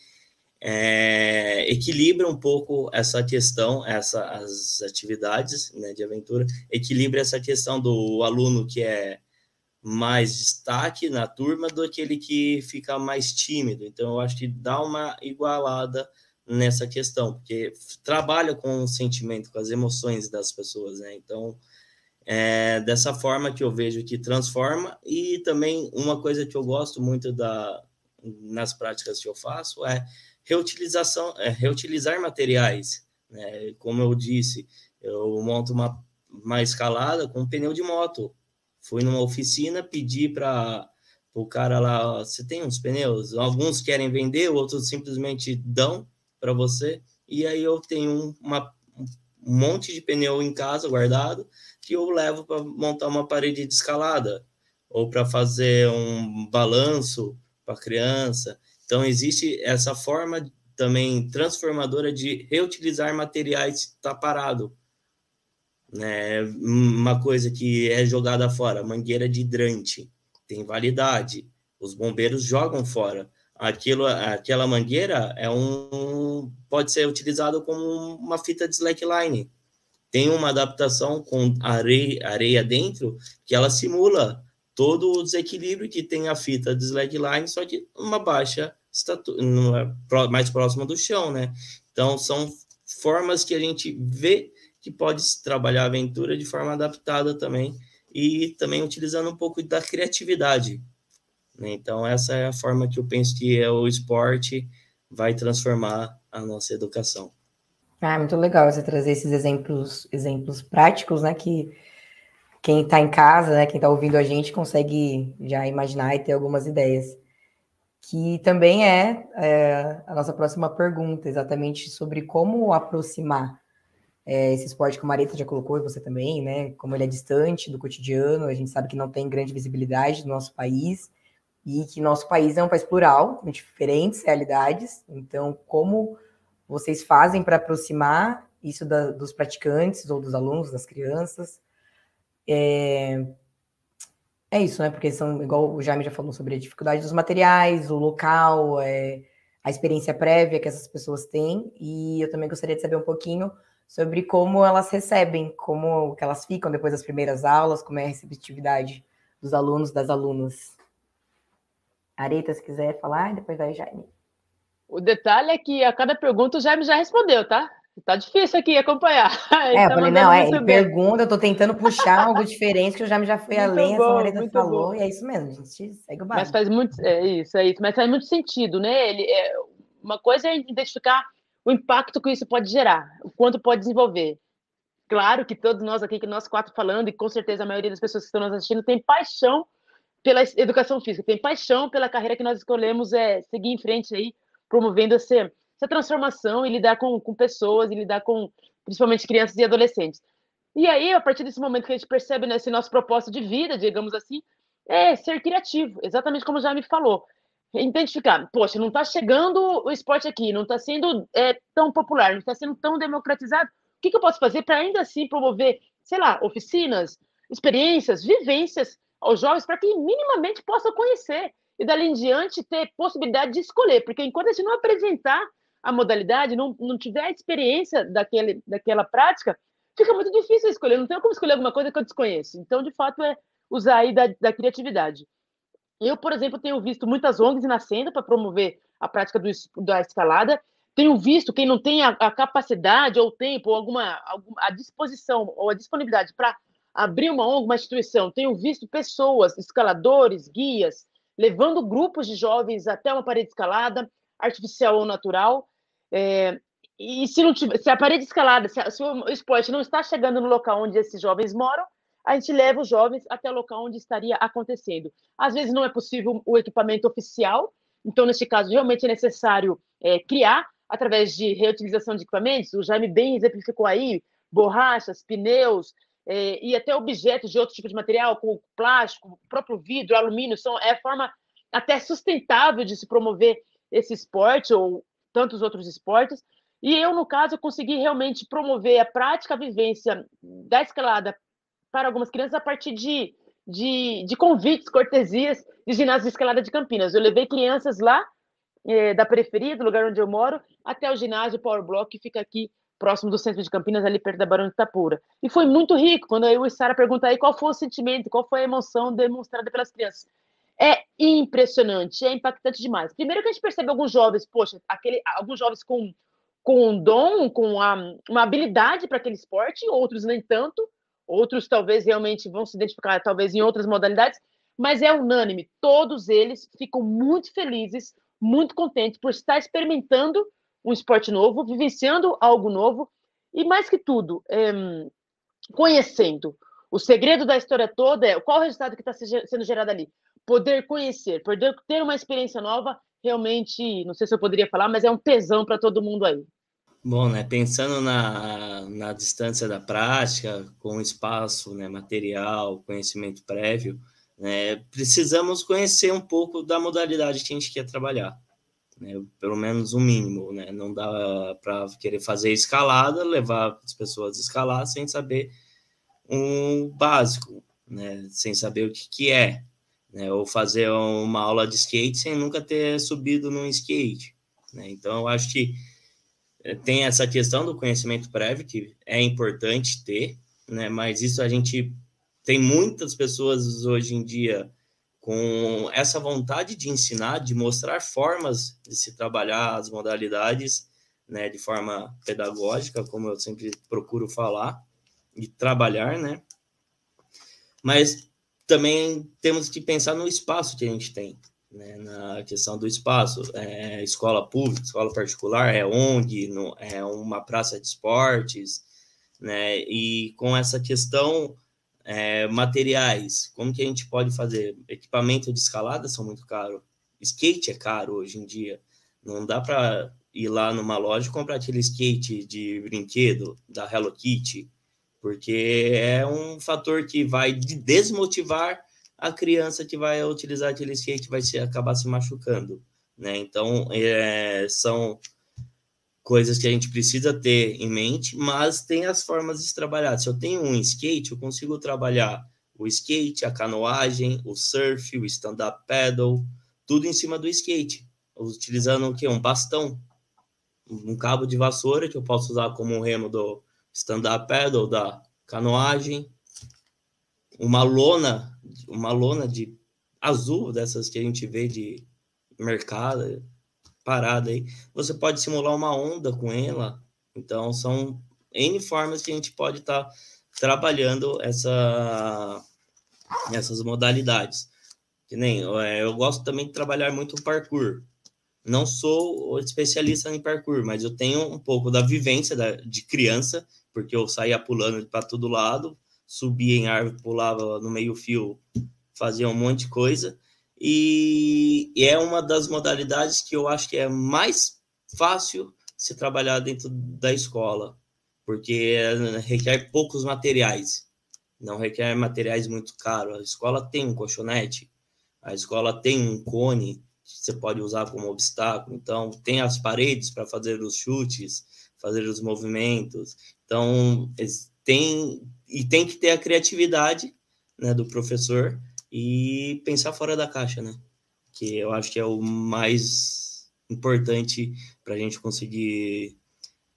é, equilibra um pouco essa questão, essa, as atividades né, de aventura, equilibra essa questão do aluno que é mais destaque na turma do aquele que fica mais tímido. Então, eu acho que dá uma igualada nessa questão, porque trabalha com o sentimento, com as emoções das pessoas, né? Então, é dessa forma que eu vejo que transforma, e também uma coisa que eu gosto muito da, nas práticas que eu faço é reutilização, é, reutilizar materiais. Né? Como eu disse, eu monto uma, uma escalada com um pneu de moto. Fui numa oficina, pedi para o cara lá, você tem uns pneus? Alguns querem vender, outros simplesmente dão para você. E aí eu tenho uma, um monte de pneu em casa guardado que eu levo para montar uma parede de escalada ou para fazer um balanço para criança. Então, existe essa forma também transformadora de reutilizar materiais que está parado. Né? Uma coisa que é jogada fora, mangueira de hidrante, tem validade. Os bombeiros jogam fora. Aquilo, aquela mangueira é um, pode ser utilizado como uma fita de slackline. Tem uma adaptação com areia, areia dentro que ela simula todo o desequilíbrio que tem a fita de slackline, só que uma baixa estatura, mais próxima do chão, né? Então, são formas que a gente vê que pode se trabalhar a aventura de forma adaptada também e também utilizando um pouco da criatividade. Né? Então, essa é a forma que eu penso que é o esporte vai transformar a nossa educação. Ah, muito legal você trazer esses exemplos, exemplos práticos, né, que quem está em casa, né, quem está ouvindo a gente, consegue já imaginar e ter algumas ideias. Que também é, é a nossa próxima pergunta, exatamente sobre como aproximar é, esse esporte que o Marita já colocou, e você também, né? Como ele é distante do cotidiano, a gente sabe que não tem grande visibilidade no nosso país, e que nosso país é um país plural, com diferentes realidades. Então, como vocês fazem para aproximar isso da, dos praticantes ou dos alunos, das crianças? É, é isso, né? Porque são, igual o Jaime já falou sobre a dificuldade dos materiais, o local, é, a experiência prévia que essas pessoas têm, e eu também gostaria de saber um pouquinho sobre como elas recebem, como que elas ficam depois das primeiras aulas, como é a receptividade dos alunos, das alunas. Areta, se quiser falar, depois vai Jaime. O detalhe é que a cada pergunta o Jaime já respondeu, tá? Tá difícil aqui acompanhar. é, eu tá falei, não, é, pergunta, eu tô tentando puxar algo diferente, que eu já me já fui muito além, bom, essa Marita falou, bom. e é isso mesmo, a gente segue o barco. Mas faz muito, é isso, é isso, mas faz muito sentido, né? Ele, é, uma coisa é identificar o impacto que isso pode gerar, o quanto pode desenvolver. Claro que todos nós aqui, que nós quatro falando, e com certeza a maioria das pessoas que estão nos assistindo, tem paixão pela educação física, tem paixão pela carreira que nós escolhemos é, seguir em frente aí, promovendo essa essa transformação e lidar com, com pessoas e lidar com principalmente crianças e adolescentes. E aí, a partir desse momento que a gente percebe nesse nosso propósito de vida, digamos assim, é ser criativo, exatamente como já me falou. Identificar, poxa, não está chegando o esporte aqui, não está sendo é, tão popular, não está sendo tão democratizado. O que, que eu posso fazer para ainda assim promover, sei lá, oficinas, experiências, vivências aos jovens para que minimamente possam conhecer e dali em diante ter possibilidade de escolher, porque enquanto a gente não apresentar a modalidade, não, não tiver experiência daquele, daquela prática, fica muito difícil escolher. Não tenho como escolher alguma coisa que eu desconheço. Então, de fato, é usar aí da, da criatividade. Eu, por exemplo, tenho visto muitas ONGs nascendo para promover a prática do, da escalada. Tenho visto quem não tem a, a capacidade ou tempo ou alguma, alguma a disposição ou a disponibilidade para abrir uma ONG, uma instituição. Tenho visto pessoas, escaladores, guias, levando grupos de jovens até uma parede escalada, artificial ou natural, é, e se, não tiver, se a parede escalada, se, se, o esporte não está chegando no local onde esses jovens moram, a gente leva os jovens até o local onde estaria acontecendo. Às vezes não é possível o equipamento oficial, então, neste caso, realmente é necessário é, criar, através de reutilização de equipamentos, o Jaime bem exemplificou aí, borrachas, pneus, é, e até objetos de outro tipo de material, como plástico, próprio vidro, alumínio, são, é a forma até sustentável de se promover esse esporte, ou tantos outros esportes. E eu, no caso, consegui realmente promover a prática, a vivência da escalada para algumas crianças a partir de, de, de convites, cortesias de ginásio de escalada de Campinas. Eu levei crianças lá é, da periferia, do lugar onde eu moro, até o ginásio Power Block, que fica aqui próximo do centro de Campinas, ali perto da Barão de Itapura. E foi muito rico, quando eu e Sara perguntam aí qual foi o sentimento, qual foi a emoção demonstrada pelas crianças. É impressionante, é impactante demais. Primeiro que a gente percebe alguns jovens, poxa, aquele, alguns jovens com, com um dom, com uma, habilidade para aquele esporte, outros nem tanto, outros talvez realmente vão se identificar talvez em outras modalidades, mas é unânime, todos eles ficam muito felizes, muito contentes por estar experimentando um esporte novo, vivenciando algo novo e mais que tudo, é, conhecendo. O segredo da história toda é qual o resultado que está sendo gerado ali poder conhecer, poder ter uma experiência nova, realmente, não sei se eu poderia falar, mas é um tesão para todo mundo aí. Bom, né, pensando na, na distância da prática, com espaço, né, material, conhecimento prévio, né, precisamos conhecer um pouco da modalidade que a gente quer trabalhar, né, pelo menos o um mínimo, né, não dá para querer fazer escalada, levar as pessoas a escalar sem saber um básico, né, sem saber o que, que é, né? Ou fazer uma aula de skate sem nunca ter subido num skate, né? Então, eu acho que eh, tem essa questão do conhecimento prévio que é importante ter, né? Mas isso a gente tem muitas pessoas hoje em dia com essa vontade de ensinar, de mostrar formas de se trabalhar as modalidades, né, de forma pedagógica, como eu sempre procuro falar, e trabalhar, né? Mas também temos que pensar no espaço que a gente tem, né? na questão do espaço, é, escola pública, escola particular, é ONG, no, é uma praça de esportes, né? E com essa questão é, materiais, como que a gente pode fazer? Equipamento de escalada são muito caro, skate é caro hoje em dia, não dá para ir lá numa loja e comprar aquele skate de brinquedo da Hello Kitty, porque é um fator que vai desmotivar a criança que vai utilizar aquele skate, vai se, acabar se machucando, né? Então, é, são coisas que a gente precisa ter em mente, mas tem as formas de trabalhar. Se eu tenho um skate, eu consigo trabalhar o skate, a canoagem, o surf, o stand-up paddle, tudo em cima do skate, utilizando o que? Um bastão, um cabo de vassoura que eu posso usar como um remo do, stand-up paddle, da canoagem, uma lona, uma lona de azul dessas que a gente vê de mercado parada aí. Você pode simular uma onda com ela. Então são N formas que a gente pode estar tá trabalhando essa essas modalidades. Que nem é, eu gosto também de trabalhar muito parkour. Não sou especialista em parkour, mas eu tenho um pouco da vivência da, de criança porque eu saía pulando para todo lado, subia em árvore, pulava no meio-fio, fazia um monte de coisa. E, é uma das modalidades que eu acho que é mais fácil se trabalhar dentro da escola, porque requer poucos materiais, não requer materiais muito caros. A escola tem um colchonete, a escola tem um cone que você pode usar como obstáculo, então tem as paredes para fazer os chutes, fazer os movimentos. Então, tem e tem que ter a criatividade, né, do professor e pensar fora da caixa, né? Que eu acho que é o mais importante para a gente conseguir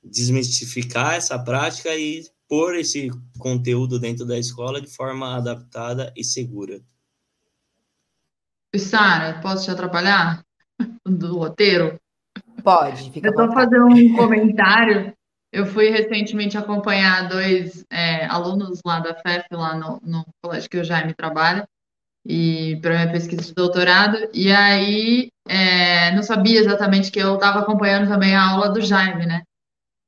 desmistificar essa prática e pôr esse conteúdo dentro da escola de forma adaptada e segura. Sara, posso te atrapalhar do roteiro? Pode, fica Eu estou fazendo um comentário. Eu fui recentemente acompanhar dois é, alunos lá da FEF, lá no, no colégio que o Jaime trabalha, e para minha pesquisa de doutorado, e aí é, não sabia exatamente que eu estava acompanhando também a aula do Jaime, né?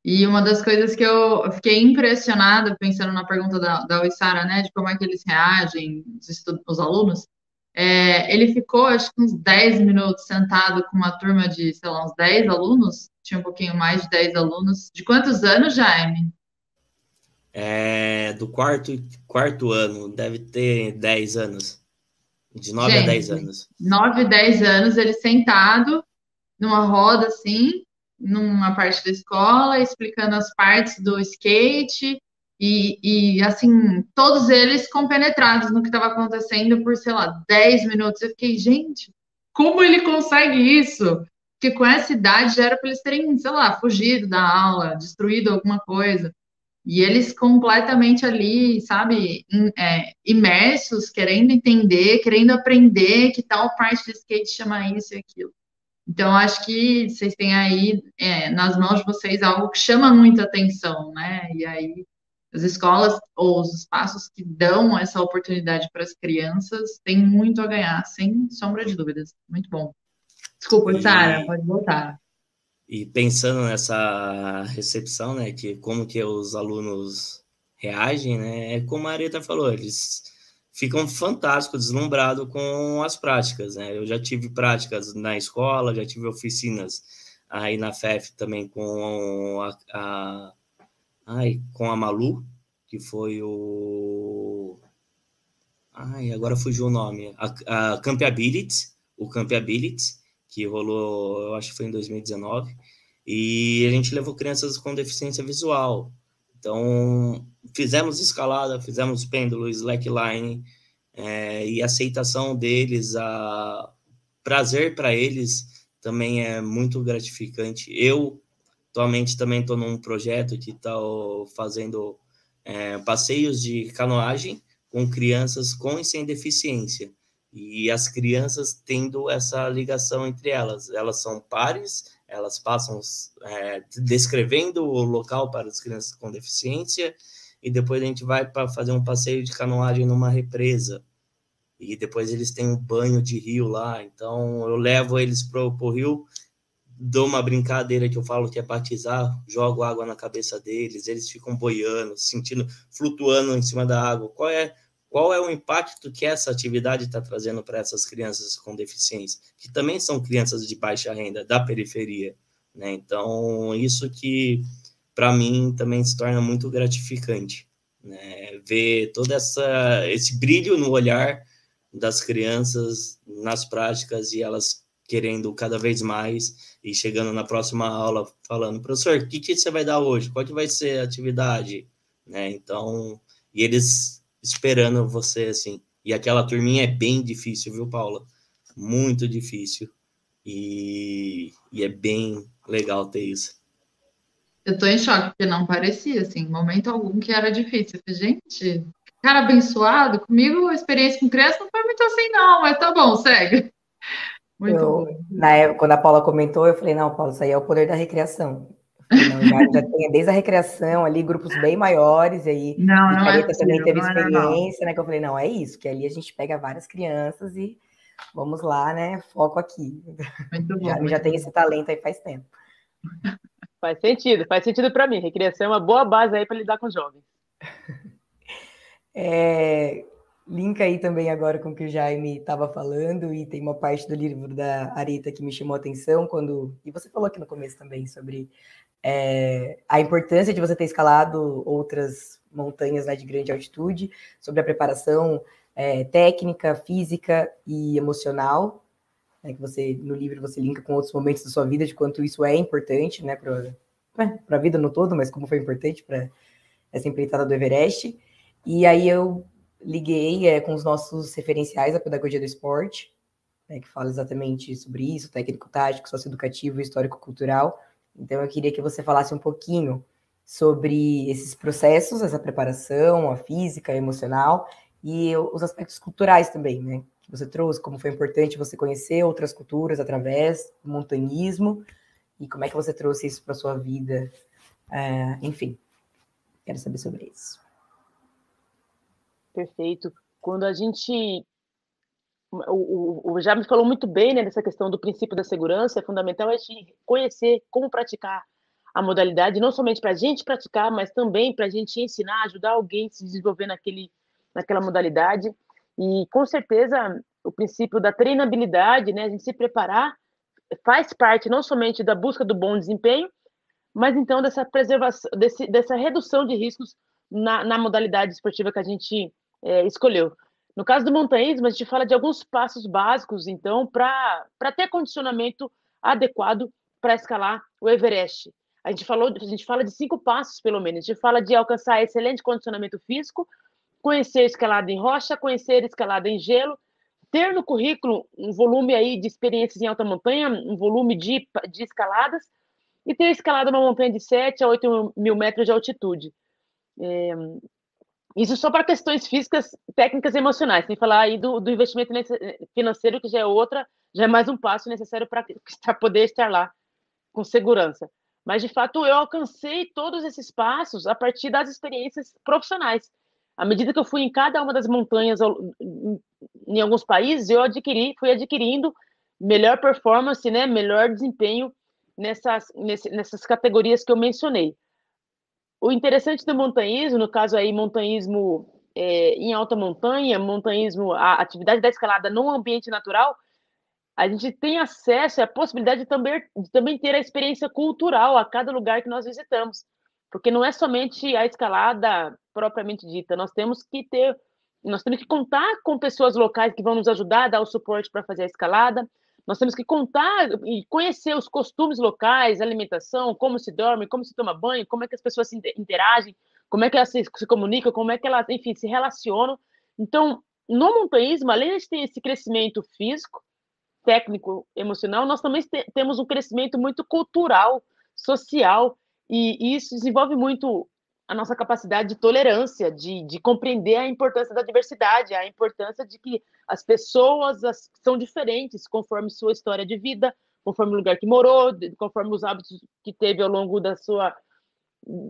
E uma das coisas que eu fiquei impressionada, pensando na pergunta da, da Oissara, né, de como é que eles reagem, os, os alunos, é, ele ficou, acho que uns 10 minutos sentado com uma turma de, sei lá, uns 10 alunos, tinha um pouquinho mais de 10 alunos. De quantos anos, Jaime? É, do quarto, quarto ano, deve ter 10 anos. De 9 Gente, a 10 anos. 9 a 10 anos, ele sentado numa roda assim, numa parte da escola, explicando as partes do skate, e, e, assim, todos eles compenetrados no que estava acontecendo por, sei lá, 10 minutos. Eu fiquei, gente, como ele consegue isso? porque com essa idade já era para eles terem, sei lá, fugido da aula, destruído alguma coisa. E eles completamente ali, sabe, é, imersos, querendo entender, querendo aprender que tal parte do skate chama isso e aquilo. Então, acho que vocês têm aí é, nas mãos de vocês algo que chama muita atenção, né? E aí, as escolas ou os espaços que dão essa oportunidade para as crianças têm muito a ganhar, sem sombra de dúvidas. Muito bom. Desculpa. Sara, pode voltar. E pensando nessa recepção, né, que como que os alunos reagem, né, é como a Areta falou, eles ficam fantásticos, deslumbrados com as práticas, né, eu já tive práticas na escola, já tive oficinas aí na FEF também com a, a ai, com a Malu, que foi o ai, agora fugiu o nome, a, a Campiability, o Campiability, que rolou, eu acho que foi em 2019, e a gente levou crianças com deficiência visual. Então, fizemos escalada, fizemos pêndulo, slackline, é, e a aceitação deles, a prazer para eles também é muito gratificante. Eu, atualmente, também estou num projeto que está fazendo é, passeios de canoagem com crianças com e sem deficiência e as crianças tendo essa ligação entre elas. Elas são pares, elas passam é, descrevendo o local para as crianças com deficiência, e depois a gente vai para fazer um passeio de canoagem numa represa. E depois eles têm um banho de rio lá, então eu levo eles para o rio, dou uma brincadeira que eu falo que é batizar, jogo água na cabeça deles, eles ficam boiando, sentindo, flutuando em cima da água. Qual é qual é o impacto que essa atividade está trazendo para essas crianças com deficiência, que também são crianças de baixa renda, da periferia. Né? Então, isso que, para mim, também se torna muito gratificante. Né? Ver todo essa, esse brilho no olhar das crianças nas práticas e elas querendo cada vez mais e chegando na próxima aula falando, professor, o que, que você vai dar hoje? Qual que vai ser a atividade? Né? Então, e eles esperando você, assim. E aquela turminha é bem difícil, viu, Paula? Muito difícil. E, e é bem legal ter isso. Eu tô em choque, porque não parecia, assim, momento algum que era difícil. gente, cara abençoado, comigo a experiência com criança não foi muito assim, não, mas tá bom, segue. Muito eu, bom. Na época, quando a Paula comentou, eu falei, não, Paula, isso aí é o poder da recreação. Não, já, já tem desde a recreação ali, grupos bem maiores, e aí não, não é também teve experiência, né? Que eu falei, não, é isso, que ali a gente pega várias crianças e vamos lá, né? Foco aqui. Muito bom, já, já tem esse talento aí faz tempo. Faz sentido, faz sentido para mim. Recreação é uma boa base aí para lidar com jovens. É, linka aí também agora com o que o Jaime estava falando, e tem uma parte do livro da Arita que me chamou a atenção quando. E você falou aqui no começo também sobre é, a importância de você ter escalado outras montanhas né, de grande altitude, sobre a preparação é, técnica, física e emocional, né, que você no livro você linka com outros momentos da sua vida de quanto isso é importante, né, para a vida no todo, mas como foi importante para essa empreitada do Everest. E aí eu liguei é, com os nossos referenciais a pedagogia do esporte, né, que fala exatamente sobre isso, técnico-tático, socioeducativo, histórico-cultural então, eu queria que você falasse um pouquinho sobre esses processos, essa preparação, a física, a emocional e os aspectos culturais também, né? Que você trouxe, como foi importante você conhecer outras culturas através do montanhismo e como é que você trouxe isso para sua vida. Uh, enfim, quero saber sobre isso. Perfeito. Quando a gente o, o, o falou muito bem né, dessa questão do princípio da segurança, é fundamental a gente conhecer como praticar a modalidade, não somente para a gente praticar, mas também para a gente ensinar, ajudar alguém a se desenvolver naquele, naquela modalidade. E com certeza o princípio da treinabilidade, né, a gente se preparar, faz parte não somente da busca do bom desempenho, mas então dessa preservação, desse, dessa redução de riscos na, na modalidade esportiva que a gente é, escolheu. No caso do montanhismo, a gente fala de alguns passos básicos, então, para ter condicionamento adequado para escalar o Everest. A gente, falou, a gente fala de cinco passos, pelo menos. A gente fala de alcançar excelente condicionamento físico, conhecer escalada em rocha, conhecer escalada em gelo, ter no currículo um volume aí de experiências em alta montanha, um volume de, de escaladas, e ter escalado uma montanha de 7 a 8 mil metros de altitude. É, isso só para questões físicas, técnicas e emocionais, sem falar aí do, do investimento financeiro, que já é outra, já é mais um passo necessário para poder estar lá com segurança. Mas, de fato, eu alcancei todos esses passos a partir das experiências profissionais. À medida que eu fui em cada uma das montanhas, em alguns países, eu adquiri, fui adquirindo melhor performance, né, melhor desempenho nessas, nessas categorias que eu mencionei. O interessante do montanhismo, no caso aí, montanhismo é, em alta montanha, montanhismo, a atividade da escalada no ambiente natural, a gente tem acesso à possibilidade de também, de também ter a experiência cultural a cada lugar que nós visitamos. Porque não é somente a escalada propriamente dita, nós temos que ter, nós temos que contar com pessoas locais que vão nos ajudar a dar o suporte para fazer a escalada, nós temos que contar e conhecer os costumes locais, alimentação, como se dorme, como se toma banho, como é que as pessoas se interagem, como é que elas se, se comunicam, como é que elas, enfim, se relacionam. Então, no montanhismo, além de ter esse crescimento físico, técnico, emocional, nós também te temos um crescimento muito cultural, social, e, e isso desenvolve muito a nossa capacidade de tolerância, de, de compreender a importância da diversidade, a importância de que as pessoas as, são diferentes conforme sua história de vida, conforme o lugar que morou, conforme os hábitos que teve ao longo da sua.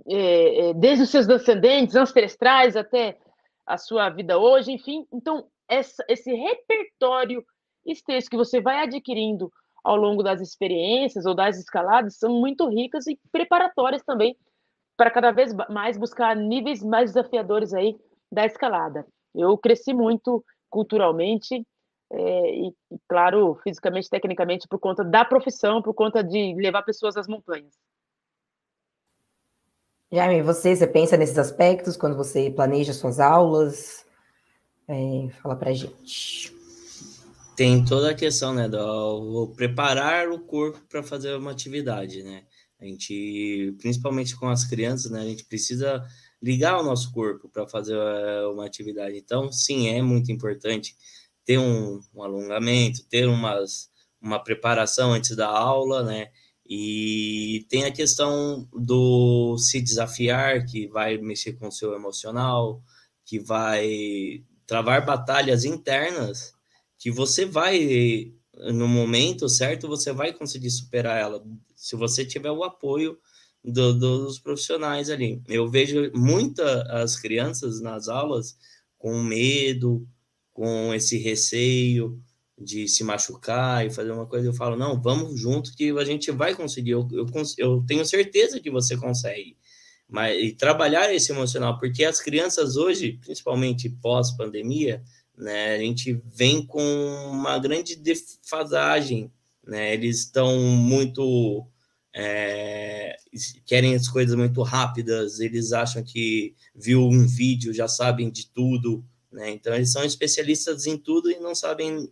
É, é, desde os seus descendentes ancestrais até a sua vida hoje, enfim. Então, essa, esse repertório extenso que você vai adquirindo ao longo das experiências ou das escaladas são muito ricas e preparatórias também para cada vez mais buscar níveis mais desafiadores aí da escalada. Eu cresci muito culturalmente é, e, claro, fisicamente, tecnicamente, por conta da profissão, por conta de levar pessoas às montanhas. Jaime, você, você pensa nesses aspectos quando você planeja suas aulas? É, fala para gente. Tem toda a questão, né, do preparar o corpo para fazer uma atividade, né? A gente, principalmente com as crianças, né, a gente precisa ligar o nosso corpo para fazer eh, uma atividade. Então, sim, é muito importante ter um, um, alongamento, ter umas, uma preparação antes da aula, né? E tem a questão do se desafiar, que vai mexer com o seu emocional, que vai travar batalhas internas, que você vai, no momento certo, você vai conseguir superar ela se você tiver o apoio do, dos profissionais ali. Eu vejo muitas as crianças nas aulas com medo, com esse receio de se machucar e fazer uma coisa. Eu falo, não, vamos junto que a gente vai conseguir. Eu, eu, eu tenho certeza que você consegue. Mas, e trabalhar esse emocional, porque as crianças hoje, principalmente pós-pandemia, né, a gente vem com uma grande defasagem né? Eles estão muito é, querem as coisas muito rápidas, eles acham que viu um vídeo já sabem de tudo, né? Então eles são especialistas em tudo e não sabem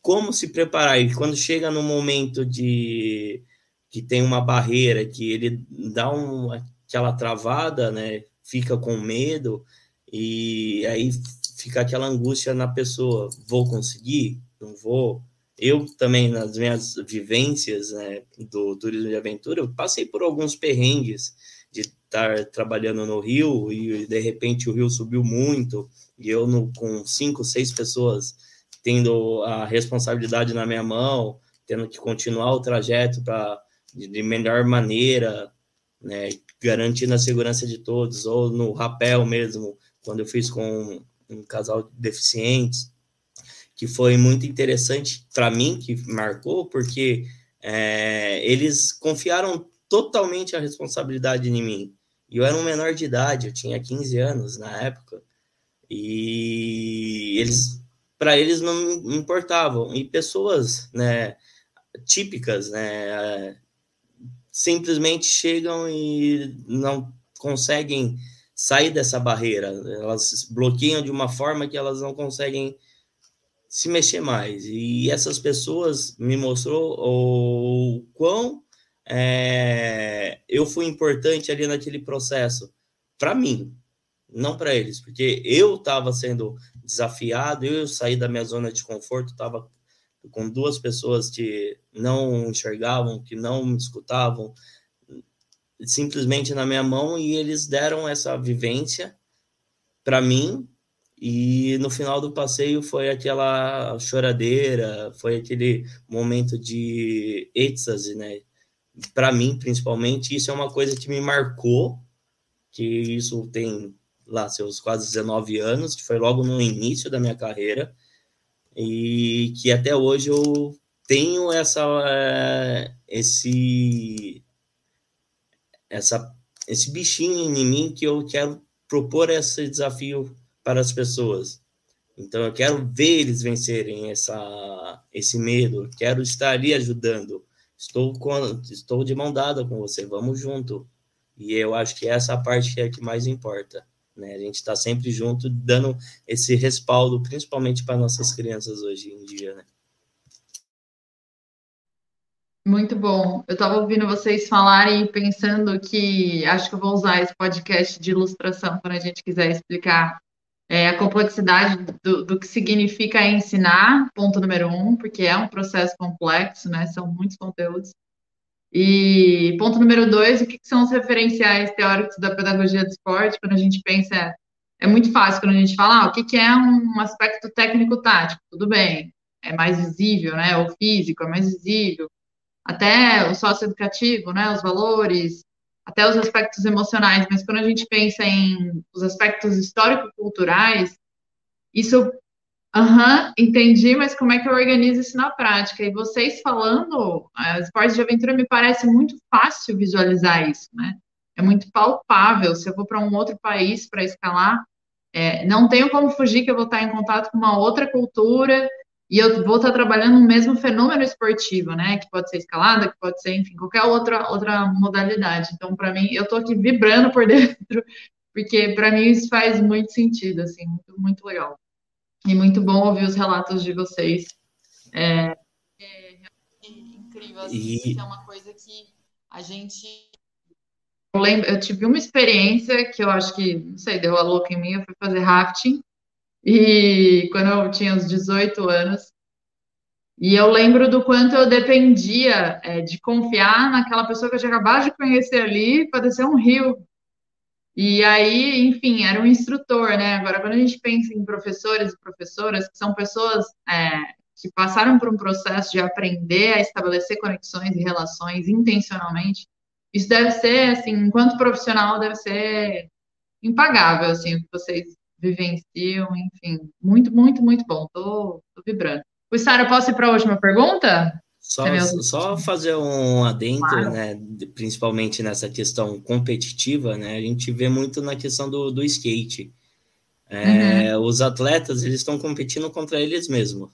como se preparar. E quando chega no momento de que tem uma barreira, que ele dá um, aquela travada, né? Fica com medo e aí fica aquela angústia na pessoa: vou conseguir? Não vou? Eu também, nas minhas vivências né, do turismo de aventura, eu passei por alguns perrengues de estar trabalhando no Rio e de repente o Rio subiu muito e eu no, com cinco, seis pessoas tendo a responsabilidade na minha mão, tendo que continuar o trajeto para de, de melhor maneira, né, garantindo a segurança de todos, ou no rapel mesmo, quando eu fiz com um casal de deficientes, que foi muito interessante para mim, que marcou, porque é, eles confiaram totalmente a responsabilidade em mim. E eu era um menor de idade, eu tinha 15 anos na época, e eles, para eles não importavam. E pessoas, né, típicas, né, simplesmente chegam e não conseguem sair dessa barreira. Elas bloqueiam de uma forma que elas não conseguem se mexer mais. E essas pessoas me mostrou o quão é, eu fui importante ali naquele processo para mim, não para eles, porque eu estava sendo desafiado, eu saí da minha zona de conforto, estava com duas pessoas que não enxergavam, que não me escutavam, simplesmente na minha mão, e eles deram essa vivência para mim. E no final do passeio foi aquela choradeira, foi aquele momento de êxtase, né? Para mim, principalmente, isso é uma coisa que me marcou, que isso tem lá seus quase 19 anos, que foi logo no início da minha carreira, e que até hoje eu tenho essa eh, esse essa esse bichinho em mim que eu quero propor esse desafio para as pessoas. Então eu quero ver eles vencerem essa esse medo, quero estar ali ajudando. Estou com, estou de mão dada com você, vamos junto. E eu acho que essa parte é a que mais importa. Né? A gente está sempre junto, dando esse respaldo, principalmente para nossas crianças hoje em dia. Né? Muito bom. Eu estava ouvindo vocês falarem e pensando que acho que eu vou usar esse podcast de ilustração quando a gente quiser explicar é, a complexidade do, do, que significa ensinar, ponto número um, porque é um processo complexo, né? São muitos conteúdos. E ponto número dois, o que, que são os referenciais teóricos da pedagogia do esporte? Quando a gente pensa, é muito fácil quando a gente fala, ah, o que, que é um aspecto técnico-tático? Tudo bem, é mais visível, né? O físico é mais visível. Até o socioeducativo, né? Os valores, até os aspectos emocionais. Mas quando a gente pensa em os aspectos histórico-culturais, isso Aham, uhum, entendi, mas como é que eu organizo isso na prática? E vocês falando, uh, esportes de aventura me parece muito fácil visualizar isso, né? É muito palpável. Se eu vou para um outro país para escalar, é, não tenho como fugir que eu vou estar em contato com uma outra cultura e eu vou estar trabalhando no mesmo fenômeno esportivo, né? Que pode ser escalada, que pode ser, enfim, qualquer outra, outra modalidade. Então, para mim, eu estou aqui vibrando por dentro, porque para mim isso faz muito sentido, assim, muito, muito legal. E muito bom ouvir os relatos de vocês. É, é incrível, assim, e... é uma coisa que a gente. Eu, lembro, eu tive uma experiência que eu acho que, não sei, deu a louca em mim, eu fui fazer rafting, e quando eu tinha uns 18 anos, e eu lembro do quanto eu dependia é, de confiar naquela pessoa que eu tinha acabado de conhecer ali para descer um rio. E aí, enfim, era um instrutor, né? Agora, quando a gente pensa em professores e professoras, que são pessoas é, que passaram por um processo de aprender a estabelecer conexões e relações intencionalmente, isso deve ser, assim, enquanto profissional, deve ser impagável, assim, o que vocês vivenciam, enfim, muito, muito, muito bom. Tô, tô vibrando. O Sara, posso ir para a última pergunta? Só, é só fazer um adendo, claro. né, principalmente nessa questão competitiva, né, a gente vê muito na questão do, do skate. É, uhum. Os atletas, eles estão competindo contra eles mesmos.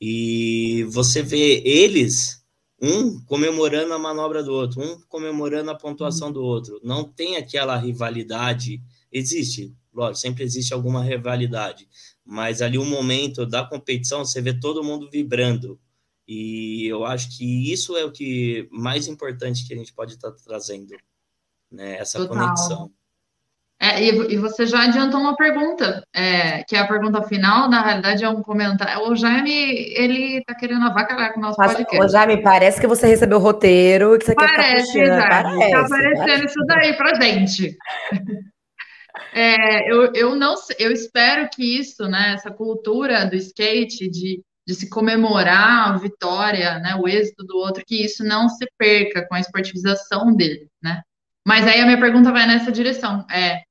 E você vê eles, um comemorando a manobra do outro, um comemorando a pontuação uhum. do outro. Não tem aquela rivalidade. Existe, lógico, sempre existe alguma rivalidade. Mas ali o um momento da competição, você vê todo mundo vibrando e eu acho que isso é o que mais importante que a gente pode estar tá trazendo, né? Essa Total. conexão. É, e, e, você já adiantou uma pergunta, é, que é a pergunta final, na realidade é um comentário. O Jaime, ele tá querendo avacalhar com o nosso Mas, podcast. O Jaime, parece que você recebeu o roteiro, que você parece, quer ficar puxando. Parece, tá aparecendo parece. isso daí pra gente. É, eu, eu não eu espero que isso, né, essa cultura do skate, de de se comemorar a vitória, né, o êxito do outro, que isso não se perca com a esportivização dele, né? Mas aí a minha pergunta vai nessa direção, é,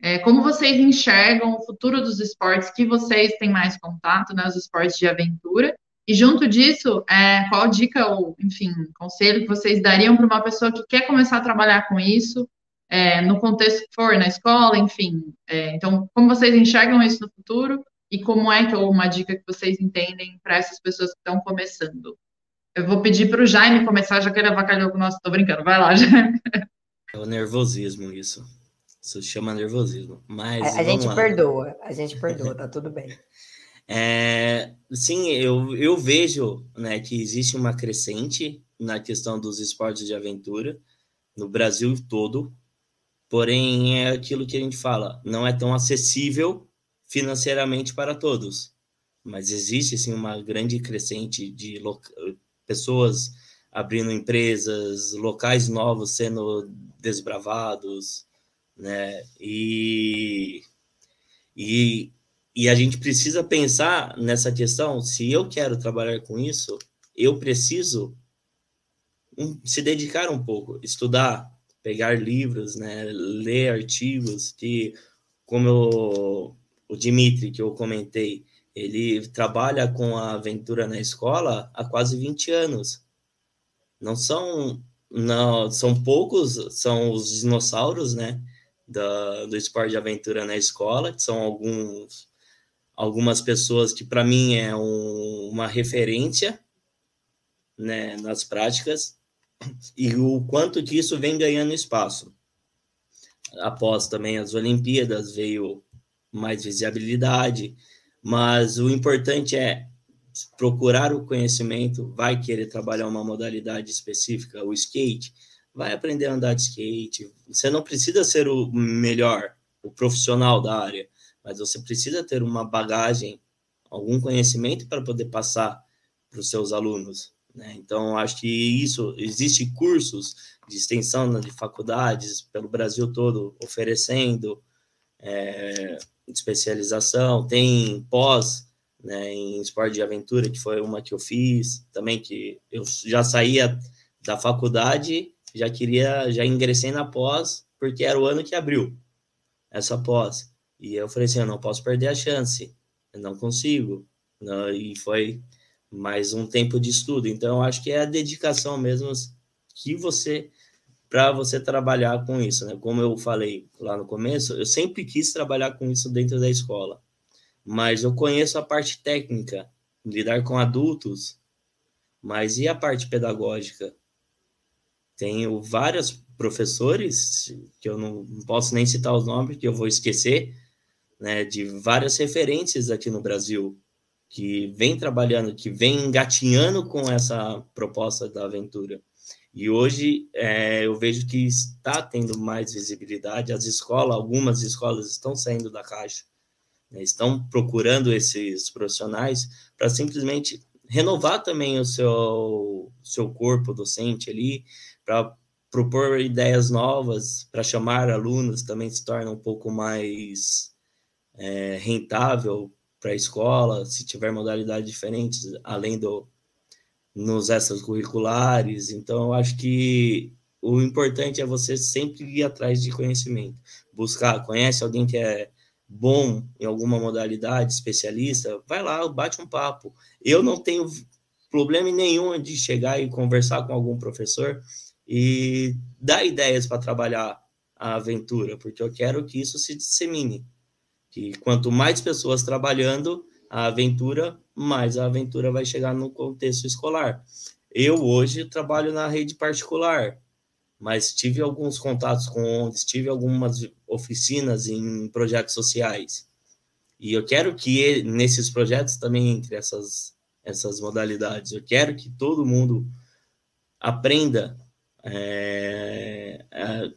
é como vocês enxergam o futuro dos esportes que vocês têm mais contato, né, os esportes de aventura, e junto disso, é, qual dica ou, enfim, conselho que vocês dariam para uma pessoa que quer começar a trabalhar com isso, é, no contexto que for, na escola, enfim. É, então, como vocês enxergam isso no futuro e como é que ou uma dica que vocês entendem para essas pessoas que estão começando? Eu vou pedir para o Jaime começar, já que ele avacalhou com o nosso. Tô brincando, vai lá, Jaime. É o nervosismo, isso. Isso se chama nervosismo. Mas. A, a gente lá. perdoa, a gente perdoa, tá tudo bem. É, sim, eu, eu vejo né, que existe uma crescente na questão dos esportes de aventura no Brasil todo. Porém é aquilo que a gente fala, não é tão acessível financeiramente para todos, mas existe sim uma grande crescente de pessoas abrindo empresas, locais novos sendo desbravados, né? E, e, e a gente precisa pensar nessa questão, se eu quero trabalhar com isso, eu preciso um, se dedicar um pouco, estudar, pegar livros, né, ler artigos que, como eu, o Dimitri, que eu comentei, ele trabalha com a aventura na escola há quase 20 anos. Não são, não, são poucos, são os dinossauros, né, da, do esporte de aventura na escola, que são alguns, algumas pessoas que para mim é um, uma referência, né, nas práticas, e o quanto que isso vem ganhando espaço. Após também as Olimpíadas veio mais visibilidade, mas o importante é procurar o conhecimento, vai querer trabalhar uma modalidade específica, o skate, vai aprender a andar de skate. Você não precisa ser o melhor, o profissional da área, mas você precisa ter uma bagagem, algum conhecimento para poder passar para os seus alunos. Né? Então, acho que isso, existe cursos de extensão né, de faculdades pelo Brasil todo oferecendo é, especialização, tem pós né, em esporte de aventura, que foi uma que eu fiz também, que eu já saía da faculdade, já queria, já ingressei na pós, porque era o ano que abriu essa pós. E eu falei assim, eu não posso perder a chance, eu não consigo. Não, e foi mais um tempo de estudo. Então, acho que é a dedicação mesmo que você para você trabalhar com isso, né? Como eu falei lá no começo, eu sempre quis trabalhar com isso dentro da escola, mas eu conheço a parte técnica, lidar com adultos, mas e a parte pedagógica? Tenho vários professores que eu não posso nem citar os nomes, que eu vou esquecer, né? De várias referências aqui no Brasil que vem trabalhando, que vem engatinhando com essa proposta da aventura. E hoje é, eu vejo que está tendo mais visibilidade. As escolas, algumas escolas estão saindo da caixa, né, estão procurando esses profissionais para simplesmente renovar também o seu, seu corpo docente ali, para propor ideias novas, para chamar alunos também se torna um pouco mais é, rentável para a escola, se tiver modalidades diferentes, além do nos extracurriculares. Então, eu acho que o importante é você sempre ir atrás de conhecimento, buscar, conhece alguém que é bom em alguma modalidade, especialista, vai lá, bate um papo. Eu não tenho problema nenhum de chegar e conversar com algum professor e dar ideias para trabalhar a aventura, porque eu quero que isso se dissemine que quanto mais pessoas trabalhando a aventura, mais a aventura vai chegar no contexto escolar. Eu hoje trabalho na rede particular, mas tive alguns contatos com ONGs, tive algumas oficinas em projetos sociais. E eu quero que nesses projetos também entre essas, essas modalidades. Eu quero que todo mundo aprenda é, é,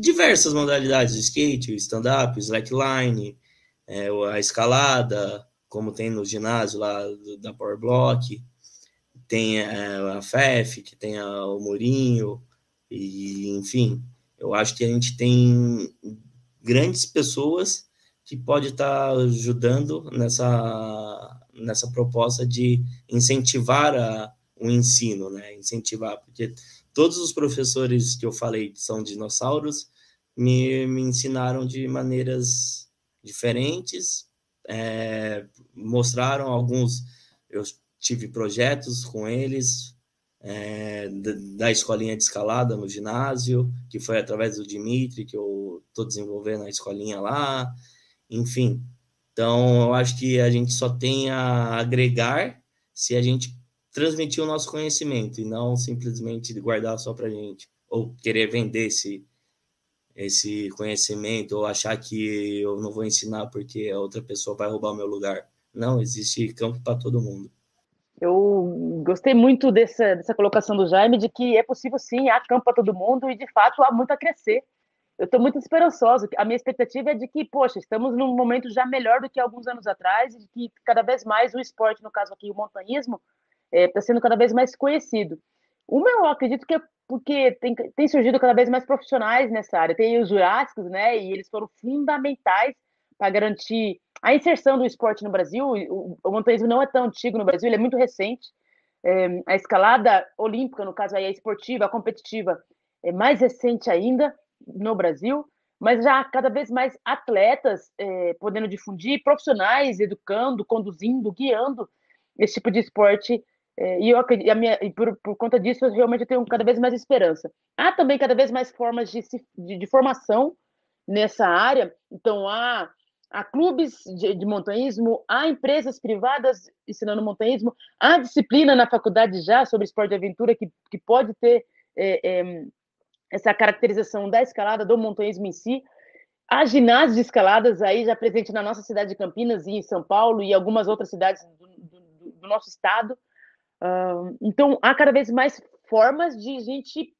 diversas modalidades, o skate, stand-up, slackline, é, a escalada, como tem no ginásio lá do, da Power Block, tem é, a FEF, que tem a, o Murinho, e enfim, eu acho que a gente tem grandes pessoas que pode estar tá ajudando nessa, nessa proposta de incentivar a, o ensino, né? Incentivar, porque todos os professores que eu falei que são dinossauros me, me ensinaram de maneiras diferentes, é, mostraram alguns, eu tive projetos com eles, é, da, escolinha de escalada no ginásio, que foi através do Dimitri que eu estou desenvolvendo a escolinha lá, enfim. Então, eu acho que a gente só tem a agregar se a gente transmitir o nosso conhecimento e não simplesmente guardar só para gente ou querer vender esse esse conhecimento ou achar que eu não vou ensinar porque a outra pessoa vai roubar o meu lugar. Não, existe campo para todo mundo. Eu gostei muito dessa, dessa colocação do Jaime de que é possível sim, há campo para todo mundo e de fato há muito a crescer. eu estou muito esperançosa. A minha expectativa é de que, poxa, estamos num momento já melhor do que alguns anos atrás e que cada vez mais o esporte, no caso aqui o montanhismo, está é, sendo cada vez mais conhecido. Uma eu acredito que é porque tem, tem surgido cada vez mais profissionais nessa área. Tem os jurássicos, né? E eles foram fundamentais para garantir a inserção do esporte no Brasil. O, o montanhismo não é tão antigo no Brasil, ele é muito recente. É, a escalada olímpica, no caso aí, a esportiva, a competitiva, é mais recente ainda no Brasil, mas já cada vez mais atletas é, podendo difundir, profissionais educando, conduzindo, guiando esse tipo de esporte é, e, eu, e, minha, e por, por, conta disso, eu realmente tenho cada vez mais esperança. Há também cada vez mais formas de, de, de formação nessa área. Então, há, há clubes de, de, montanhismo, há empresas privadas ensinando montanhismo, há disciplina na faculdade já sobre esporte de aventura que, que pode ter é, é, essa caracterização da escalada, do montanhismo em si. Há ginásios de escaladas aí já presente na nossa cidade de Campinas e em São Paulo e algumas outras cidades do, do, do nosso estado então, há cada vez mais formas de a gente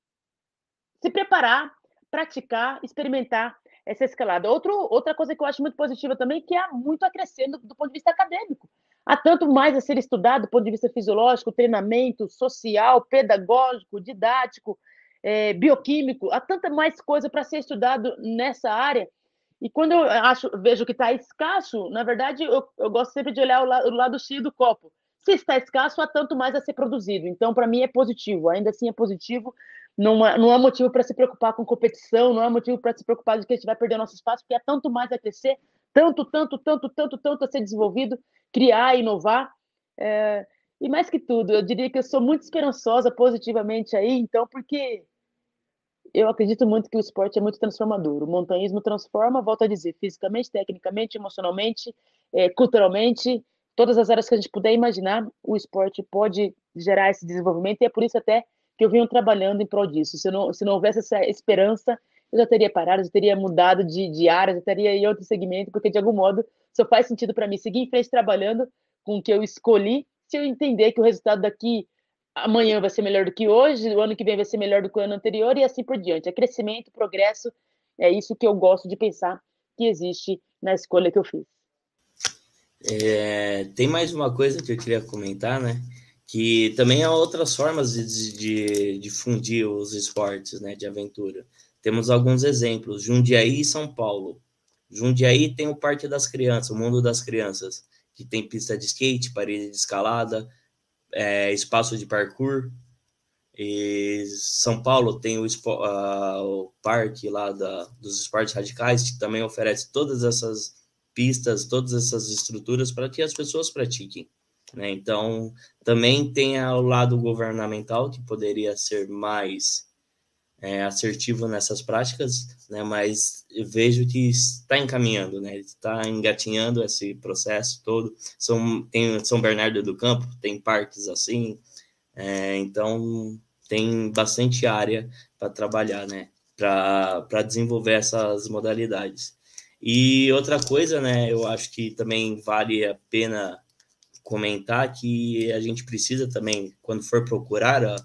se preparar, praticar, experimentar essa escalada. Outro, outra coisa que eu acho muito positiva também, que há muito a crescer do, do ponto de vista acadêmico. Há tanto mais a ser estudado do ponto de vista fisiológico, treinamento, social, pedagógico, didático, é, bioquímico. Há tanta mais coisa para ser estudado nessa área. E quando eu acho, vejo que está escasso, na verdade, eu, eu, gosto sempre de olhar o, la, o lado cheio do copo. Se está escasso, há tanto mais a ser produzido. Então, para mim, é positivo. Ainda assim, é positivo. Não não há motivo para se preocupar com competição, não há motivo para se preocupar de que a gente vai perder nosso espaço, porque há tanto mais a crescer, tanto, tanto, tanto, tanto, tanto a ser desenvolvido, criar, inovar. É, e mais que tudo, eu diria que eu sou muito esperançosa positivamente aí, então, porque eu acredito muito que o esporte é muito transformador. O montanhismo transforma, volto a dizer, fisicamente, tecnicamente, emocionalmente, é, culturalmente, todas as áreas que a gente puder imaginar, o esporte pode gerar esse desenvolvimento, e é por isso até que eu venho trabalhando em prol disso. Se não, se não houvesse essa esperança, eu já teria parado, já teria mudado de, de área, já teria em outro segmento, porque de algum modo só faz sentido para mim seguir em frente trabalhando com o que eu escolhi, se eu entender que o resultado daqui amanhã vai ser melhor do que hoje, o ano que vem vai ser melhor do que o ano anterior e assim por diante. É crescimento, progresso, é isso que eu gosto de pensar que existe na escolha que eu fiz. É, tem mais uma coisa que eu queria comentar, né? Que também há outras formas de, de, de fundir os esportes, né? De aventura. Temos alguns exemplos: Jundiaí e São Paulo. Jundiaí tem o Parque das Crianças, o Mundo das Crianças, que tem pista de skate, parede de escalada, é, espaço de parkour. E São Paulo tem o, uh, o parque lá da, dos esportes radicais, que também oferece todas essas pistas, todas essas estruturas para que as pessoas pratiquem. Né? Então, também tem o lado governamental, que poderia ser mais é, assertivo nessas práticas, né? mas vejo que está encaminhando, né? está engatinhando esse processo todo. São, tem São Bernardo do Campo, tem parques assim, é, então tem bastante área para trabalhar, né? para desenvolver essas modalidades. E outra coisa, né, eu acho que também vale a pena comentar que a gente precisa também, quando for procurar a,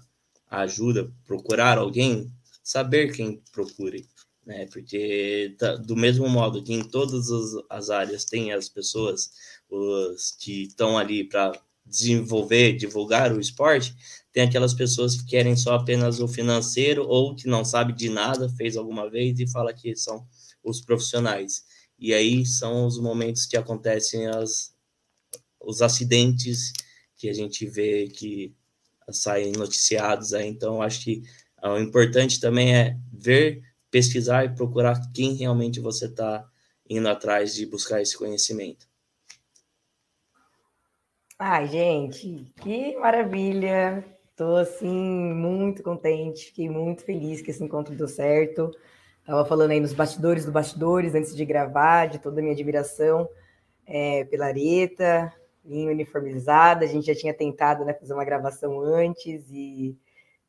a ajuda, procurar alguém, saber quem procure, né? Porque tá, do mesmo modo que em todas as, as áreas tem as pessoas os, que estão ali para desenvolver, divulgar o esporte, tem aquelas pessoas que querem só apenas o financeiro ou que não sabe de nada, fez alguma vez e fala que são os profissionais. E aí são os momentos que acontecem as, os acidentes que a gente vê que saem noticiados aí. Então, acho que o importante também é ver, pesquisar e procurar quem realmente você está indo atrás de buscar esse conhecimento. Ai, gente, que maravilha! Estou assim muito contente, fiquei muito feliz que esse encontro deu certo. Estava falando aí nos bastidores do bastidores, antes de gravar, de toda a minha admiração é, pela Areta, linha uniformizada. A gente já tinha tentado né, fazer uma gravação antes e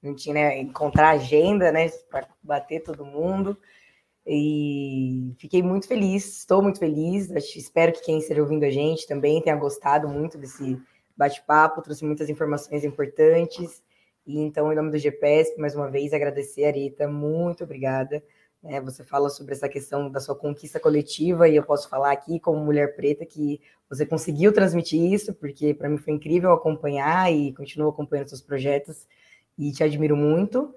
não tinha né, encontrar agenda né, para bater todo mundo. E fiquei muito feliz, estou muito feliz. Espero que quem esteja ouvindo a gente também tenha gostado muito desse bate-papo, trouxe muitas informações importantes. E então, em nome do GPS, mais uma vez, agradecer a Areta, muito obrigada Né? Você fala sobre essa questão da sua conquista coletiva, e eu posso falar aqui, como mulher preta, que você conseguiu transmitir isso, porque para mim foi incrível acompanhar e continuo acompanhando seus projetos e te admiro muito.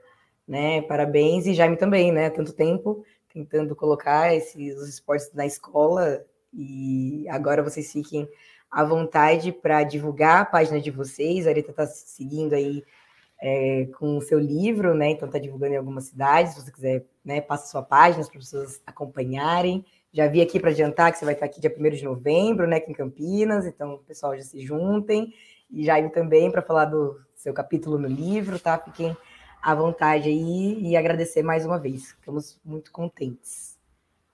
Né? Parabéns, e Jaime também, né? Tanto tempo tentando colocar esses, os esportes na escola, e agora vocês fiquem à vontade para divulgar a página de vocês. A Areta está seguindo aí é, com o seu livro, né? Então está divulgando em algumas cidades. Se você quiser, né, passa sua página para as pessoas acompanharem. Já vi aqui para adiantar que você vai estar aqui dia 1 de novembro, né? Aqui em Campinas, então pessoal já se juntem. E Jaime também para falar do seu capítulo no livro, tá? Fiquem à vontade aí e agradecer mais uma vez. Ficamos muito contentes.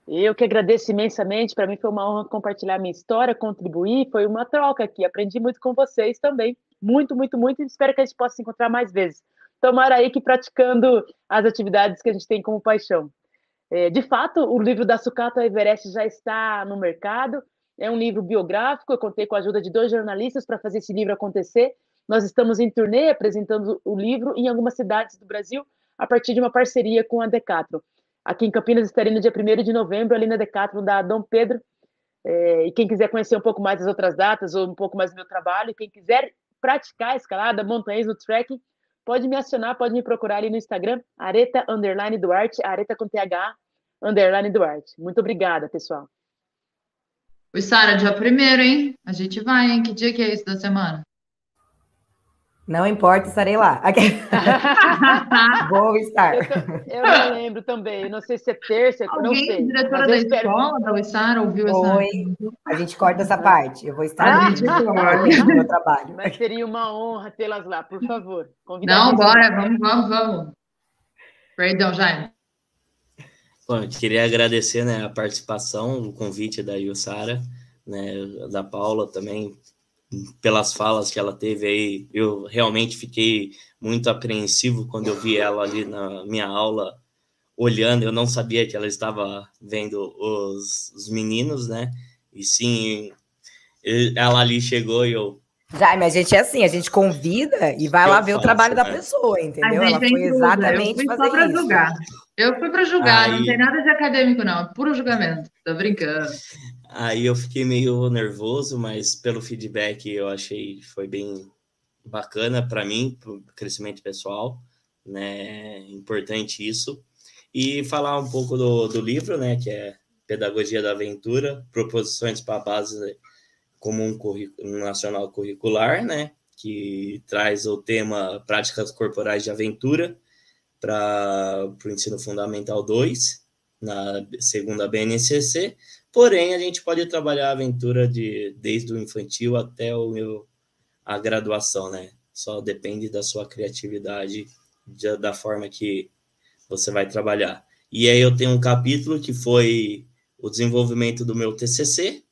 Eu que agradeço imensamente, para mim foi uma honra compartilhar minha história, contribuir, foi uma troca aqui, aprendi muito com vocês também, muito, muito, muito, e espero que a gente possa se encontrar mais vezes. Tomara aí que praticando as atividades que a gente tem como paixão. É, de fato, o livro da Sucata Everest já está no mercado, é um livro biográfico, eu contei com a ajuda de dois jornalistas para fazer esse livro acontecer. Nós estamos em turnê apresentando o livro em algumas cidades do Brasil, a partir de uma parceria com a Decathlon. Aqui em Campinas estarei no dia 1 de novembro, ali na Decathlon da Dom Pedro. É, e quem quiser conhecer um pouco mais das outras datas ou um pouco mais do meu trabalho, quem quiser praticar escalada, montanhismo, trekking, pode me acionar, pode me procurar ali no Instagram, areta, underline Duarte, areta com TH, underline Duarte. Muito obrigada, pessoal. Oi, Sara, dia primeiro, hein? A gente vai, hein? Que dia que é isso da semana? Não importa, estarei lá. Vou estar. Eu, eu, não lembro também. Não sei se é terça, Alguém, não sei. diretora da espero... escola da Uissara, ouviu essa? Oi. A gente corta essa parte. Eu vou estar ah, no meu trabalho. Mas seria uma honra tê-las lá, por favor. Não, bora, vamos, vamos, vamos. Perdão, Jaime. Bom, eu queria agradecer né, a participação, o convite da Yussara, né, da Paula também, pelas falas que ela teve aí, eu realmente fiquei muito apreensivo quando eu vi ela ali na minha aula olhando, eu não sabia que ela estava vendo os, os meninos, né? E sim, ela ali chegou e eu. Já, mas a gente é assim, a gente convida e vai lá ver faço, o trabalho né? da pessoa, entendeu? Ela foi exatamente eu fui fazer só isso. Julgar. Eu fui para julgar, Aí... não tem nada de acadêmico, não, é puro julgamento. Tô brincando. Aí eu fiquei meio nervoso, mas pelo feedback eu achei foi bem bacana para mim, para o crescimento pessoal, né? Importante isso. E falar um pouco do, do livro, né? Que é Pedagogia da Aventura, Proposições para a Base Comum Nacional Curricular, né? Que traz o tema Práticas Corporais de Aventura para o ensino fundamental 2, na segunda BNCC, Porém, a gente pode trabalhar a aventura de desde o infantil até o meu, a graduação, né? Só depende da sua criatividade, de, da forma que você vai trabalhar. E aí eu tenho um capítulo que foi o desenvolvimento do meu TCC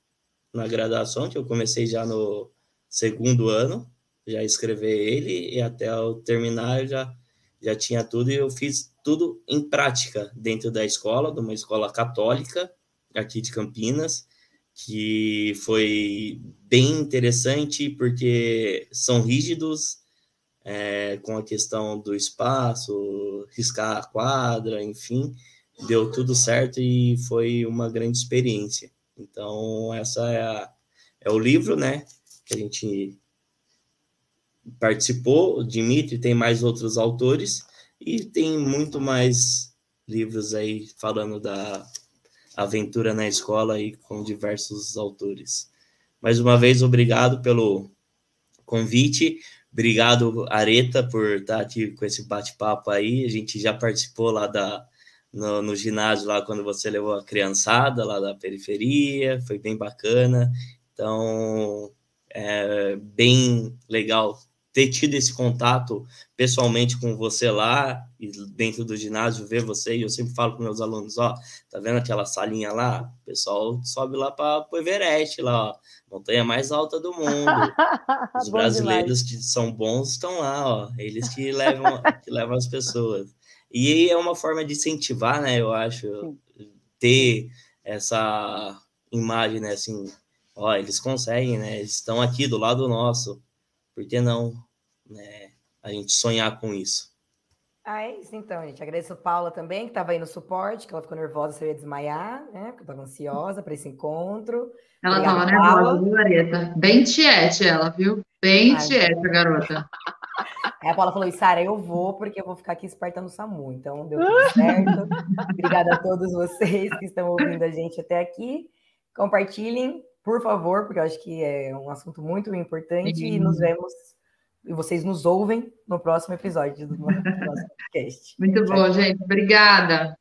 na graduação, que eu comecei já no segundo ano, já escrever ele e até eu terminar eu já já tinha tudo e eu fiz tudo em prática dentro da escola, de uma escola católica, aqui de Campinas, que foi bem interessante porque são rígidos é, com a questão do espaço, riscar a quadra, enfim, deu tudo certo e foi uma grande experiência. Então, essa é, a, é o livro, né, que a gente participou, o Dimitri tem mais outros autores e tem muito mais livros aí falando da aventura na escola aí com diversos autores. Mais uma vez, obrigado pelo convite. Obrigado, Areta, por estar aqui com esse bate-papo aí. A gente já participou lá da, no, no, ginásio, lá quando você levou a criançada lá da periferia, foi bem bacana. Então, é bem legal ter tido esse contato pessoalmente com você lá e dentro do ginásio, ver você, e eu sempre falo com meus alunos, ó, tá vendo aquela salinha lá? O pessoal sobe lá para o Everest, lá, ó, montanha mais alta do mundo. Os brasileiros demais. que são bons estão lá, ó, eles que levam, que levam as pessoas. E é uma forma de incentivar, né, eu acho, ter essa imagem, né, assim, ó, eles conseguem, né, eles estão aqui do lado nosso, por que não né, a gente sonhar com isso? Ah, é isso então, gente. Agradeço a Paula também, que estava aí no suporte, que ela ficou nervosa, você ia desmaiar, né? Porque eu estava ansiosa para esse encontro. Ela estava nervosa, viu, Areta? Bem tiete ela, viu? Bem Ai, tiete a garota. Aí a Paula falou, Sara, eu vou, porque eu vou ficar aqui espertando o SAMU. Então, deu tudo certo. Obrigada a todos vocês que estão ouvindo a gente até aqui. Compartilhem, por favor, porque eu acho que é um assunto muito importante. Sim. E nos vemos e vocês nos ouvem no próximo episódio do nosso podcast. Muito bom, gente. Obrigada.